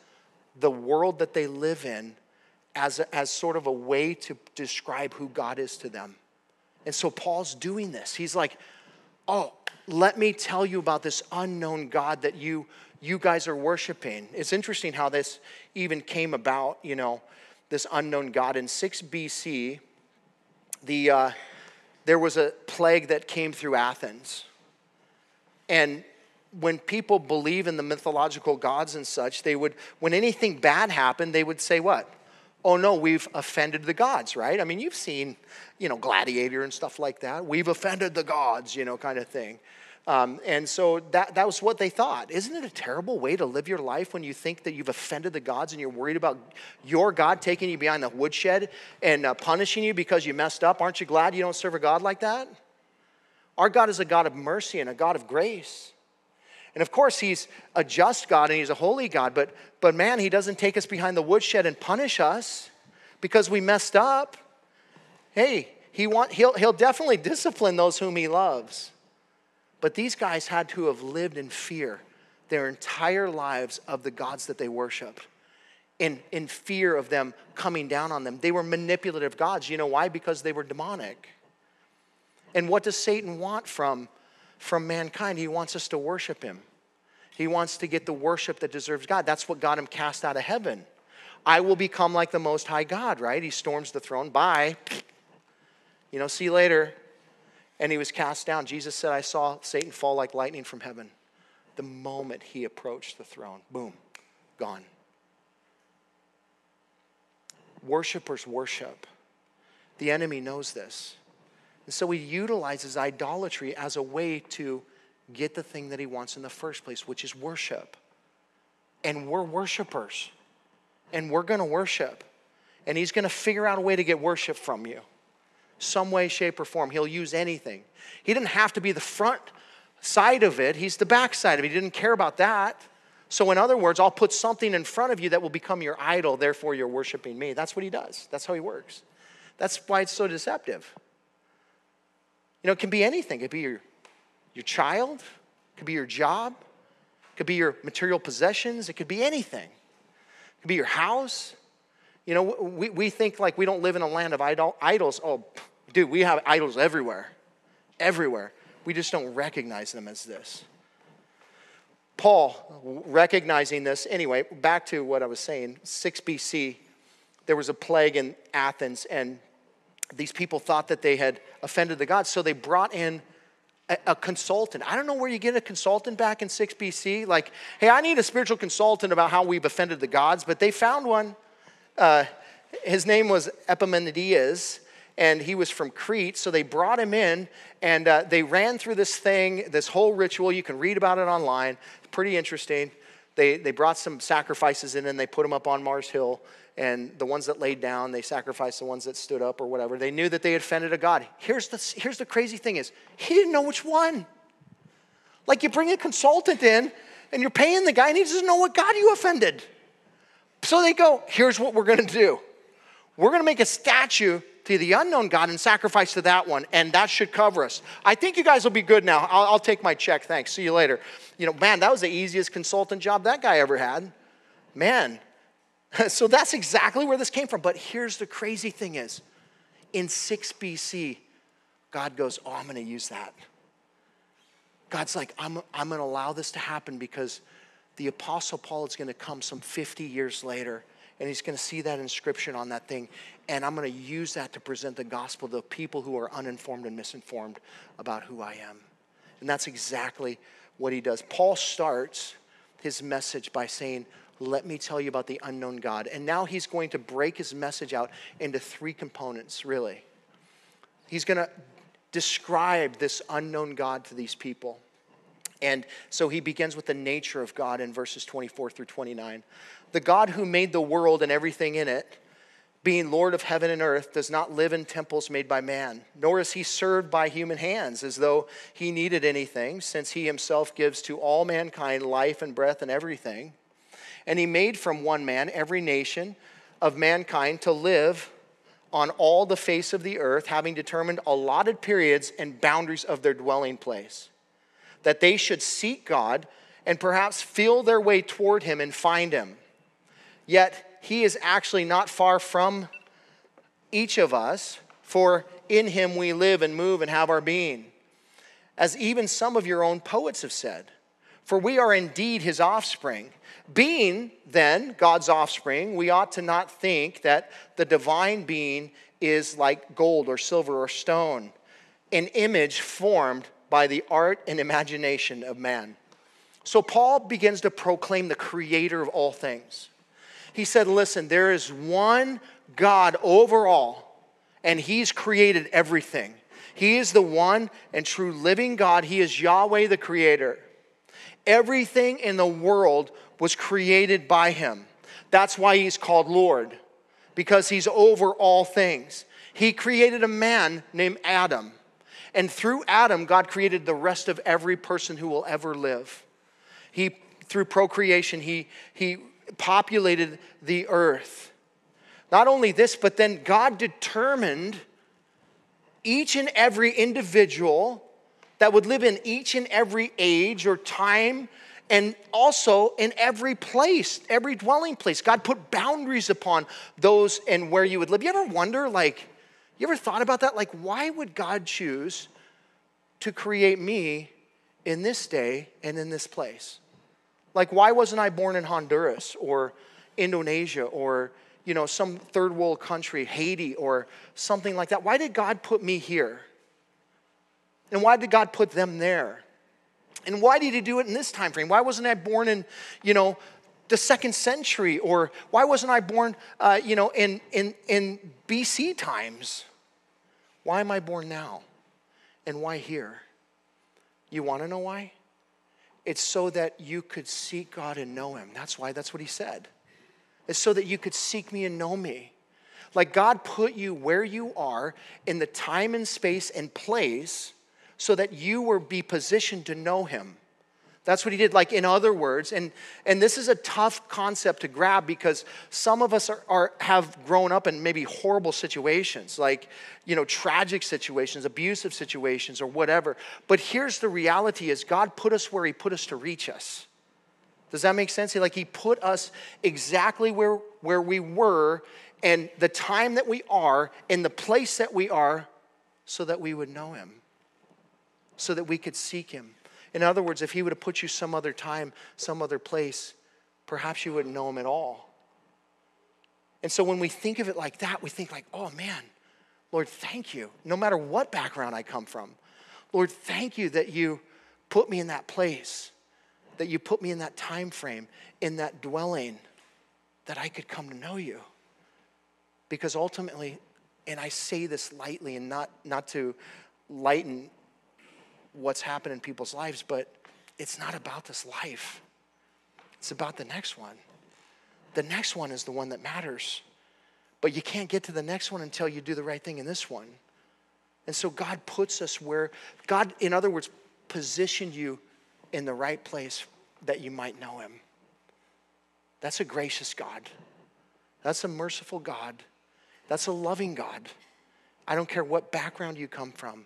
the world that they live in as, a, as sort of a way to describe who God is to them. And so Paul's doing this. He's like, oh, let me tell you about this unknown God that you, you guys are worshiping. It's interesting how this even came about, you know, this unknown God. In 6 BC, the, uh, there was a plague that came through Athens. And when people believe in the mythological gods and such, they would, when anything bad happened, they would say, What? Oh no, we've offended the gods, right? I mean, you've seen, you know, Gladiator and stuff like that. We've offended the gods, you know, kind of thing. Um, and so that, that was what they thought. Isn't it a terrible way to live your life when you think that you've offended the gods and you're worried about your God taking you behind the woodshed and uh, punishing you because you messed up? Aren't you glad you don't serve a God like that? Our God is a God of mercy and a God of grace. And of course, He's a just God and He's a holy God, but, but man, He doesn't take us behind the woodshed and punish us because we messed up. Hey, he want, he'll, he'll definitely discipline those whom He loves. But these guys had to have lived in fear their entire lives of the gods that they worshiped, in, in fear of them coming down on them. They were manipulative gods. You know why? Because they were demonic. And what does Satan want from, from mankind? He wants us to worship him. He wants to get the worship that deserves God. That's what got him cast out of heaven. I will become like the Most High God, right? He storms the throne. Bye. You know, see you later and he was cast down. Jesus said, I saw Satan fall like lightning from heaven. The moment he approached the throne, boom, gone. Worshippers worship. The enemy knows this. And so he utilizes idolatry as a way to get the thing that he wants in the first place, which is worship. And we're worshipers. And we're going to worship. And he's going to figure out a way to get worship from you some way, shape, or form. He'll use anything. He didn't have to be the front side of it, he's the back side of it. He didn't care about that. So, in other words, I'll put something in front of you that will become your idol, therefore, you're worshiping me. That's what he does. That's how he works. That's why it's so deceptive. You know, it can be anything. It could be your, your child, it could be your job, it could be your material possessions, it could be anything. It could be your house, you know, we, we think like we don't live in a land of idol, idols. Oh, dude, we have idols everywhere. Everywhere. We just don't recognize them as this. Paul, recognizing this, anyway, back to what I was saying 6 BC, there was a plague in Athens, and these people thought that they had offended the gods, so they brought in a, a, consultant. I don't know where you get a consultant back in 6 BC. Like, hey, I need a spiritual consultant about how we've offended the gods, but they found one. Uh, his name was Epimenides, and he was from Crete. So they brought him in, and uh, they ran through this thing, this whole ritual. You can read about it online. Pretty interesting. they, they brought some sacrifices in and they put them up on Mars Hill. And the ones that laid down, they sacrificed the ones that stood up or whatever. They knew that they had offended a God. Here's the, here's the crazy thing is, he didn't know which one. Like you bring a consultant in and you're paying the guy and he doesn't know what God you offended. So they go, here's what we're going to do. We're going to make a statue to the unknown God and sacrifice to that one, and that should cover us. I think you guys will be good now. I'll, I'll take my check. Thanks. See you later. You know, man, that was the easiest consultant job that guy ever had. Man. so that's exactly where this came from. But here's the crazy thing is in 6 BC, God goes, Oh, I'm going to use that. God's like, I'm, I'm going to allow this to happen because the Apostle Paul is going to come some 50 years later and he's going to see that inscription on that thing. And I'm going to use that to present the gospel to people who are uninformed and misinformed about who I am. And that's exactly what he does. Paul starts his message by saying, Let me tell you about the unknown God. And now he's going to break his message out into three components, really. He's going to describe this unknown God to these people. And so he begins with the nature of God in verses 24 through 29. The God who made the world and everything in it, being Lord of heaven and earth, does not live in temples made by man, nor is he served by human hands as though he needed anything, since he himself gives to all mankind life and breath and everything. And he made from one man every nation of mankind to live on all the face of the earth, having determined allotted periods and boundaries of their dwelling place that they should seek God and perhaps feel their way toward Him and find Him. Yet He is actually not far from each of us, for in Him we live and move and have our being. As even some of your own poets have said, for we are indeed His offspring. Being then God's offspring, we ought to not think that the divine being is like gold or silver or stone, an image formed by the art and imagination of man. So Paul begins to proclaim the creator of all things. He said, Listen, there is one God over all, and he's created everything. He is the one and true living God. He is Yahweh the creator. Everything in the world was created by him. That's why he's called Lord, because he's over all things. He created a man named Adam. And through Adam, God created the rest of every person who will ever live. He, through procreation, he, he populated the earth. Not only this, but then God determined each and every individual that would live in each and every age or time and also in every place, every dwelling place. God put boundaries upon those and where you would live. You ever wonder, like, you ever thought about that? Like, why would God choose to create me in this day and in this place? Like, why wasn't I born in Honduras or Indonesia or, you know, some third world country, Haiti or something like that? Why did God put me here? And why did God put them there? And why did he do it in this time frame? Why wasn't I born in, you know, the second century? Or why wasn't I born, uh, you know, in, in, in BC times? Why am I born now? And why here? You want to know why? It's so that you could seek God and know Him. That's why, that's what He said. It's so that you could seek me and know me. Like God put you where you are in the time and space and place so that you will be positioned to know Him. That's what he did. Like, in other words, and, and this is a tough concept to grab because some of us are, are, have grown up in maybe horrible situations, like, you know, tragic situations, abusive situations, or whatever. But here's the reality is God put us where he put us to reach us. Does that make sense? He, Like, he put us exactly where, where we were and the time that we are and the place that we are so that we would know him, so that we could seek him in other words, if he would have put you some other time, some other place, perhaps you wouldn't know him at all. And so when we think of it like that, we think like, "Oh man, Lord, thank you. No matter what background I come from. Lord, thank you that you put me in that place, that you put me in that time frame, in that dwelling that I could come to know you." Because ultimately, and I say this lightly and not, not to lighten what's happened in people's lives, but it's not about this life. It's about the next one. The next one is the one that matters. But you can't get to the next one until you do the right thing in this one. And so God puts us where, God, in other words, positioned you in the right place that you might know Him. That's a gracious God. That's a merciful God. That's a loving God. I don't care what background you come from.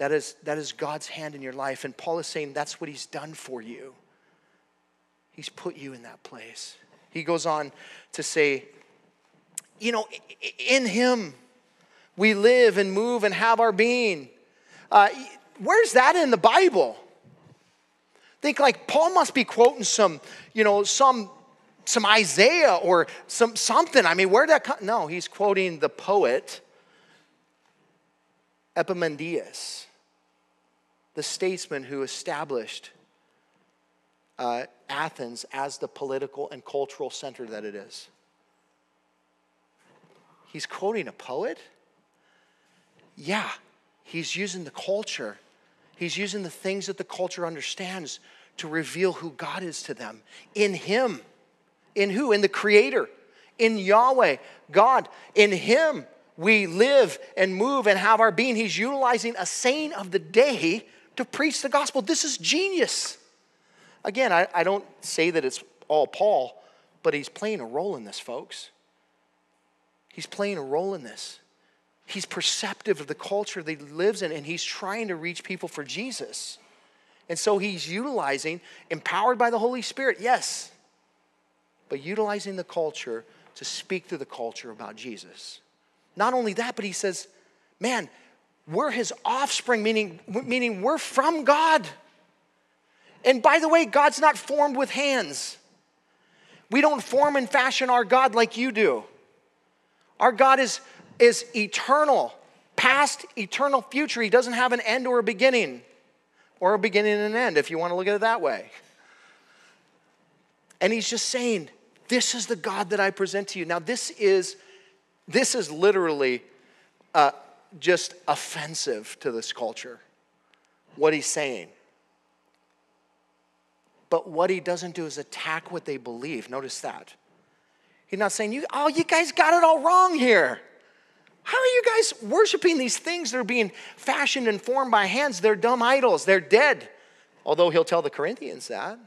That is, that is God's hand in your life. And Paul is saying that's what He's done for you. He's put you in that place. He goes on to say, you know, in Him we live and move and have our being. Uh, where's that in the Bible? Think like Paul must be quoting some, you know, some some Isaiah or some something. I mean, where that come? No, he's quoting the poet Epimenides, the statesman who established uh, Athens as the political and cultural center that it is. He's quoting a poet? Yeah, he's using the culture. He's using the things that the culture understands to reveal who God is to them. In Him. In who? In the Creator. In Yahweh, God. In Him we live and move and have our being. He's utilizing a saying of the day to preach the gospel. This is genius. Again, I, I don't say that it's all Paul, but he's playing a role in this, folks. He's playing a role in this. He's perceptive of the culture that he lives in, and he's trying to reach people for Jesus. And so he's utilizing, empowered by the Holy Spirit, yes, but utilizing the culture to speak to the culture about Jesus. Not only that, but he says, man, we're his offspring, meaning, meaning we're from God. And by the way, God's not formed with hands. We don't form and fashion our God like you do. Our God is, is eternal, past, eternal, future. He doesn't have an end or a beginning or a beginning and an end, if you want to look at it that way. And he's just saying, This is the God that I present to you. Now, this is, this is literally uh, just offensive to this culture, what he's saying. But what he doesn't do is attack what they believe. Notice that. He's not saying, you, oh, you guys got it all wrong here. How are you guys worshiping these things that are being fashioned and formed by hands? They're dumb idols, they're dead. Although he'll tell the Corinthians that.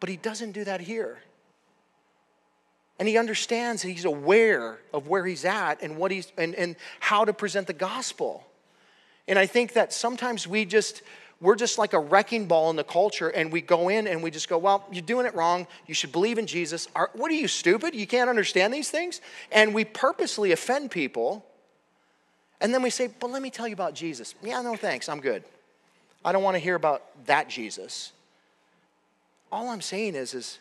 But he doesn't do that here. And he understands, he's aware of where he's at and what he's and, and how to present the gospel. And I think that sometimes we just we're just like a wrecking ball in the culture and we go in and we just go well you're doing it wrong. You should believe in jesus. Are, what are you stupid? You can't understand these things? And we purposely offend people. And then we say but let me tell you about jesus. Yeah no thanks. I'm good. I don't want to hear about that jesus. All i'm saying is is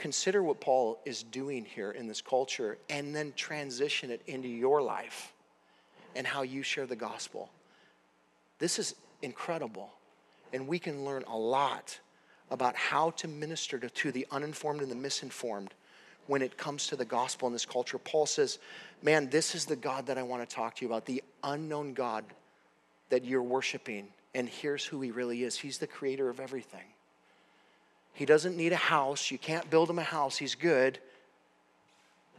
consider what paul is doing here in this culture and then transition it into your life and how you share the gospel this is incredible. And we can learn a lot about how to minister to, to the uninformed and the misinformed when it comes to the gospel in this culture. Paul says, Man, this is the God that I want to talk to you about, the unknown God that you're worshiping. And here's who he really is He's the creator of everything. He doesn't need a house. You can't build him a house. He's good.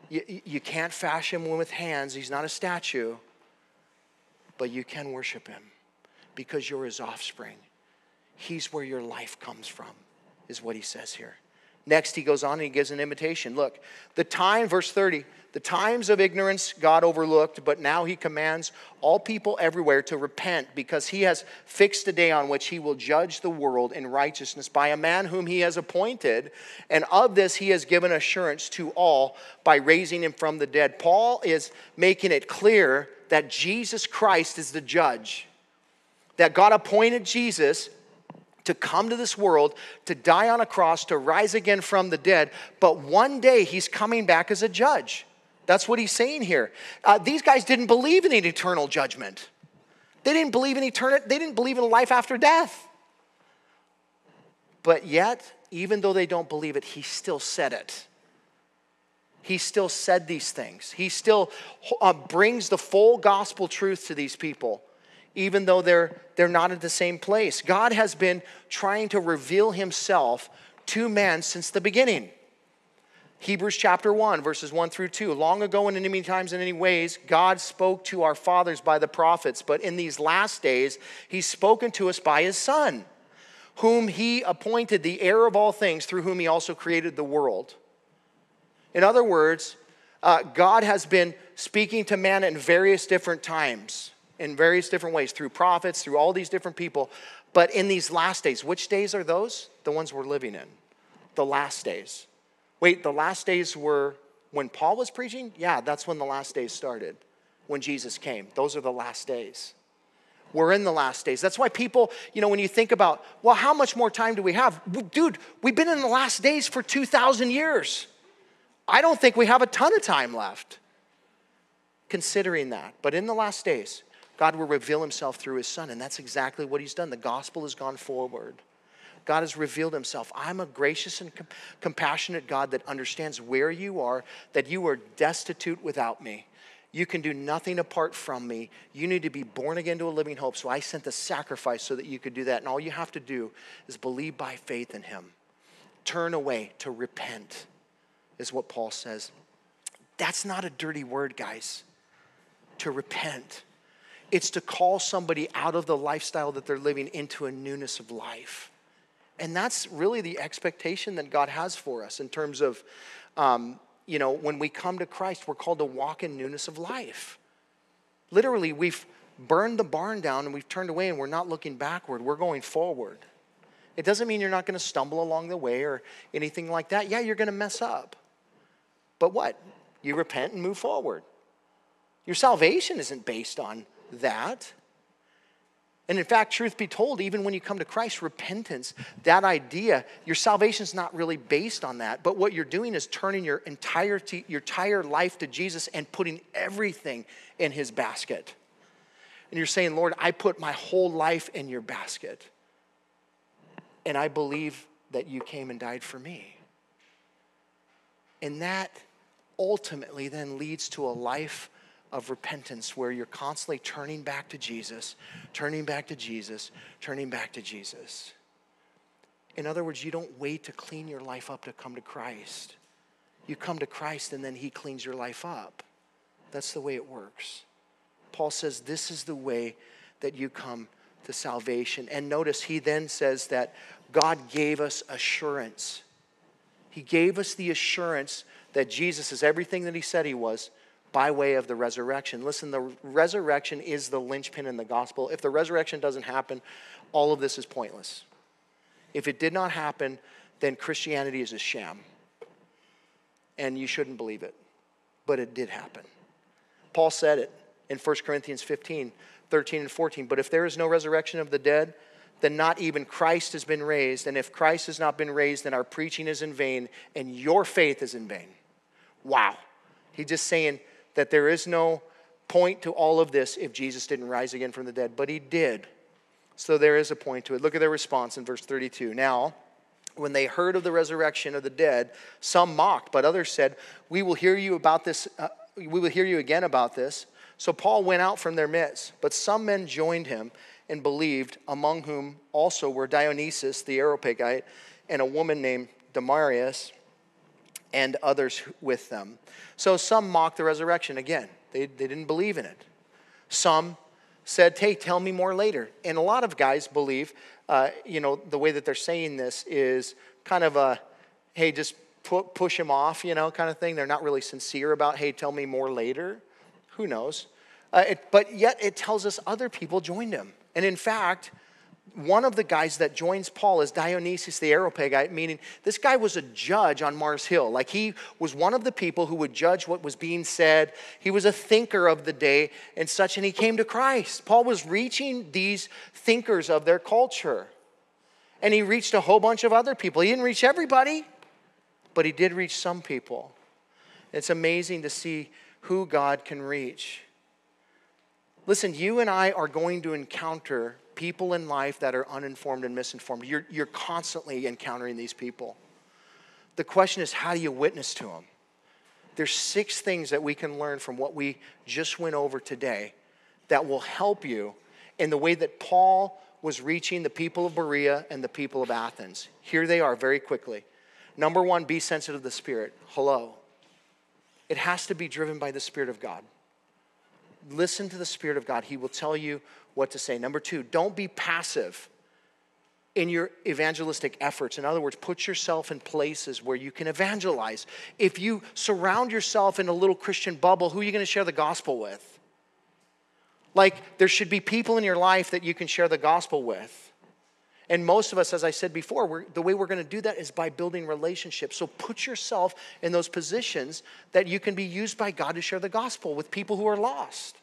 You, you can't fashion him with hands. He's not a statue. But you can worship him because you're his offspring. He's where your life comes from, is what he says here. Next, he goes on and he gives an invitation. Look, the time, verse 30, the times of ignorance God overlooked, but now he commands all people everywhere to repent because he has fixed a day on which he will judge the world in righteousness by a man whom he has appointed. And of this he has given assurance to all by raising him from the dead. Paul is making it clear that Jesus Christ is the judge that God appointed Jesus to come to this world, to die on a cross, to rise again from the dead, but one day he's coming back as a judge. That's what he's saying here. Uh, these guys didn't believe in an eternal judgment. They didn't believe in eternity, they didn't believe in life after death. But yet, even though they don't believe it, he still said it. He still said these things. He still uh, brings the full gospel truth to these people even though they're, they're not at the same place. God has been trying to reveal himself to man since the beginning. Hebrews chapter 1, verses 1 through 2. Long ago and in many times and in many ways, God spoke to our fathers by the prophets, but in these last days, He's spoken to us by His Son, whom He appointed the heir of all things, through whom He also created the world. In other words, uh, God has been speaking to man in various different times, in various different ways, through prophets, through all these different people. But in these last days, which days are those? The ones we're living in. The last days. Wait, the last days were when Paul was preaching? Yeah, that's when the last days started, when Jesus came. Those are the last days. We're in the last days. That's why people, you know, when you think about, well, how much more time do we have? Dude, we've been in the last days for 2,000 years. I don't think we have a ton of time left considering that. But in the last days, God will reveal himself through his son, and that's exactly what he's done. The gospel has gone forward. God has revealed himself. I'm a gracious and com- compassionate God that understands where you are, that you are destitute without me. You can do nothing apart from me. You need to be born again to a living hope. So I sent the sacrifice so that you could do that. And all you have to do is believe by faith in him. Turn away to repent, is what Paul says. That's not a dirty word, guys, to repent. It's to call somebody out of the lifestyle that they're living into a newness of life. And that's really the expectation that God has for us in terms of, um, you know, when we come to Christ, we're called to walk in newness of life. Literally, we've burned the barn down and we've turned away and we're not looking backward, we're going forward. It doesn't mean you're not going to stumble along the way or anything like that. Yeah, you're going to mess up. But what? You repent and move forward. Your salvation isn't based on that. And in fact, truth be told, even when you come to Christ, repentance, that idea, your salvation is not really based on that. But what you're doing is turning your entirety, your entire life to Jesus and putting everything in his basket. And you're saying, Lord, I put my whole life in your basket. And I believe that you came and died for me. And that ultimately then leads to a life of repentance where you're constantly turning back to Jesus, turning back to Jesus, turning back to Jesus. In other words, you don't wait to clean your life up to come to Christ. You come to Christ and then He cleans your life up. That's the way it works. Paul says this is the way that you come to salvation. And notice he then says that God gave us assurance. He gave us the assurance that Jesus is everything that He said He was by way of the resurrection. Listen, the resurrection is the linchpin in the gospel. If the resurrection doesn't happen, all of this is pointless. If it did not happen, then Christianity is a sham. And you shouldn't believe it. But it did happen. Paul said it in 1 Corinthians 15, 13, and 14. But if there is no resurrection of the dead, then not even Christ has been raised. And if Christ has not been raised, then our preaching is in vain and your faith is in vain. Wow. He's just saying, that there is no point to all of this if Jesus didn't rise again from the dead, but he did. So there is a point to it. Look at their response in verse 32. Now, when they heard of the resurrection of the dead, some mocked, but others said, "We will hear you about this. Uh, we will hear you again about this." So Paul went out from their midst, but some men joined him and believed, among whom also were Dionysius the Areopagite and a woman named Damaris and others with them. So some mocked the resurrection again. They, they didn't believe in it. Some said, hey, tell me more later. And a lot of guys believe, uh, you know, the way that they're saying this is kind of a, hey, just pu- push him off, you know, kind of thing. They're not really sincere about, hey, tell me more later. Who knows? Uh, it, but yet it tells us other people joined him. And in fact, one of the guys that joins Paul is Dionysius the Areopagite, meaning this guy was a judge on Mars Hill. Like he was one of the people who would judge what was being said. He was a thinker of the day and such, and he came to Christ. Paul was reaching these thinkers of their culture. And he reached a whole bunch of other people. He didn't reach everybody, but he did reach some people. It's amazing to see who God can reach. Listen, you and I are going to encounter people in life that are uninformed and misinformed. You're, you're constantly encountering these people. The question is, how do you witness to them? There's six things that we can learn from what we just went over today that will help you in the way that Paul was reaching the people of Berea and the people of Athens. Here they are very quickly. Number one, be sensitive to the Spirit. Hello. It has to be driven by the Spirit of God. Listen to the Spirit of God. He will tell you what to say. Number two, don't be passive in your evangelistic efforts. In other words, put yourself in places where you can evangelize. If you surround yourself in a little Christian bubble, who are you going to share the gospel with? Like, there should be people in your life that you can share the gospel with. And most of us, as I said before, the way we're going to do that is by building relationships. So put yourself in those positions that you can be used by God to share the gospel with people who are lost.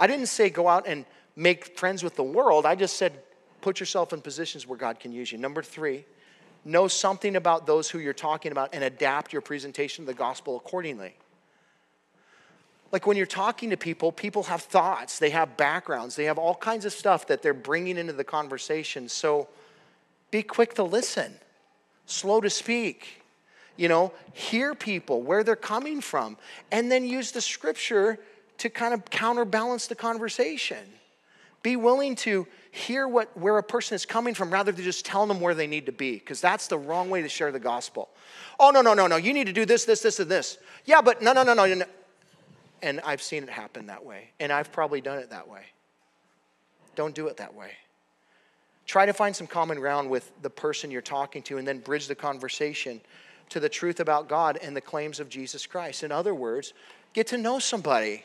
I didn't say go out and make friends with the world. I just said put yourself in positions where God can use you. Number three, know something about those who you're talking about and adapt your presentation of the gospel accordingly. Like when you're talking to people, people have thoughts, they have backgrounds, they have all kinds of stuff that they're bringing into the conversation. So be quick to listen, slow to speak. You know, hear people where they're coming from, and then use the scripture to kind of counterbalance the conversation. Be willing to hear what, where a person is coming from rather than just telling them where they need to be, because that's the wrong way to share the gospel. Oh, no, no, no, no, you need to do this, this, this, and this. Yeah, but no, no, no, no. no. And I've seen it happen that way. And I've probably done it that way. Don't do it that way. Try to find some common ground with the person you're talking to and then bridge the conversation to the truth about God and the claims of Jesus Christ. In other words, get to know somebody.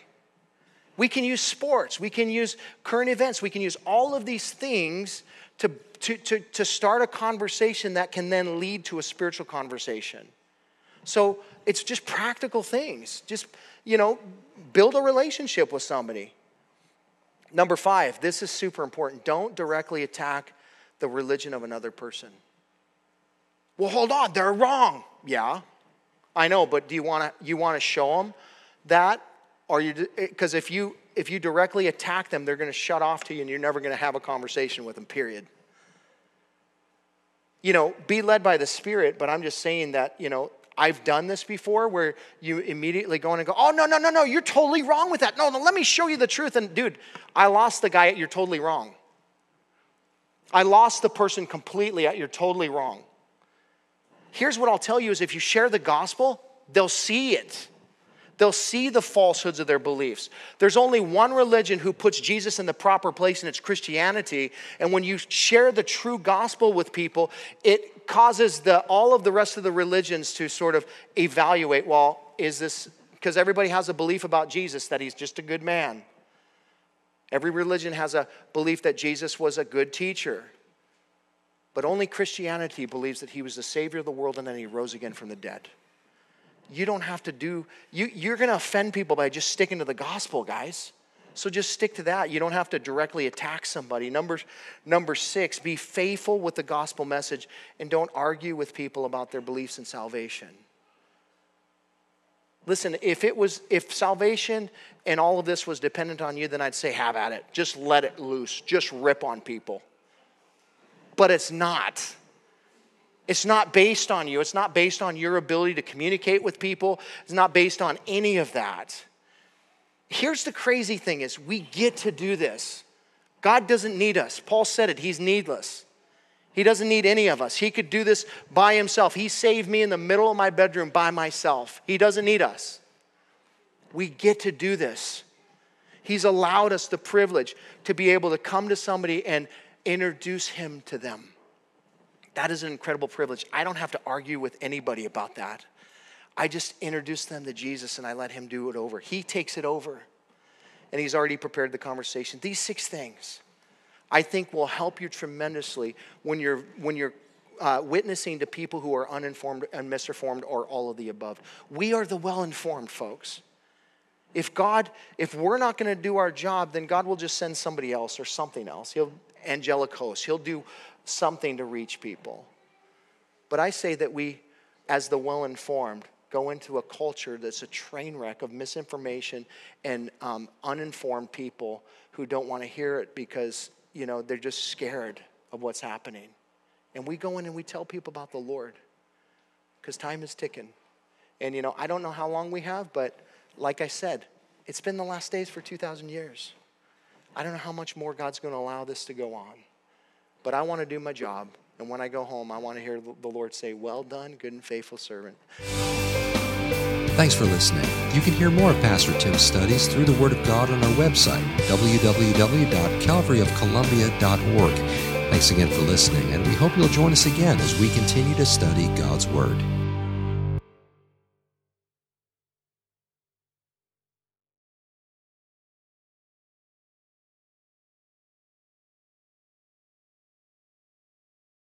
We can use sports, we can use current events, we can use all of these things to, to, to, to start a conversation that can then lead to a spiritual conversation. So it's just practical things. Just, you know, build a relationship with somebody. Number five, this is super important. Don't directly attack the religion of another person. Well, hold on, they're wrong. Yeah, I know, but do you want to you want to show them that, or you eh, because if you if you directly attack them, they're going to shut off to you, and you're never going to have a conversation with them. Period. You know, be led by the Spirit, but I'm just saying that you know I've done this before where you immediately go in and go, oh, no, no, no, no, you're totally wrong with that. No, no, let me show you the truth. And dude, I lost the guy at you're totally wrong. I lost the person completely at you're totally wrong. Here's what I'll tell you is if you share the gospel, they'll see it. They'll see the falsehoods of their beliefs. There's only one religion who puts Jesus in the proper place, and it's Christianity. And when you share the true gospel with people, it causes the, all of the rest of the religions to sort of evaluate well, is this, because everybody has a belief about Jesus that he's just a good man. Every religion has a belief that Jesus was a good teacher. But only Christianity believes that he was the Savior of the world and then he rose again from the dead. You don't have to do, you, you're going to offend people by just sticking to the gospel, guys. So just stick to that. You don't have to directly attack somebody. Number, number six, be faithful with the gospel message and don't argue with people about their beliefs in salvation. Listen, if it was, if salvation and all of this was dependent on you, then I'd say have at it. Just let it loose. Just rip on people. But it's not. It's not based on you. It's not based on your ability to communicate with people. It's not based on any of that. Here's the crazy thing is we get to do this. God doesn't need us. Paul said it, he's needless. He doesn't need any of us. He could do this by himself. He saved me in the middle of my bedroom by myself. He doesn't need us. We get to do this. He's allowed us the privilege to be able to come to somebody and introduce him to them. That is an incredible privilege. I don't have to argue with anybody about that. I just introduce them to Jesus and I let him do it over. He takes it over. And he's already prepared the conversation. These six things I think will help you tremendously when you're when you're uh, witnessing to people who are uninformed and misinformed or all of the above. We are the well informed folks. If God, if we're not going to do our job, then God will just send somebody else or something else. He'll angelic host. He'll do something to reach people. But I say that we, as the well informed, go into a culture that's a train wreck of misinformation and um, uninformed people who don't want to hear it because you know they're just scared of what's happening and we go in and we tell people about the lord because time is ticking and you know i don't know how long we have but like i said it's been the last days for 2000 years I don't know how much more God's going to allow this to go on. But I want to do my job. And when I go home, I want to hear the Lord say, Well done, good and faithful servant.
Thanks for listening. You can hear more of Pastor Tim's studies through the Word of God on our website, www.calvaryofcolumbia.org. Thanks again for listening, and we hope you'll join us again as we continue to study God's Word.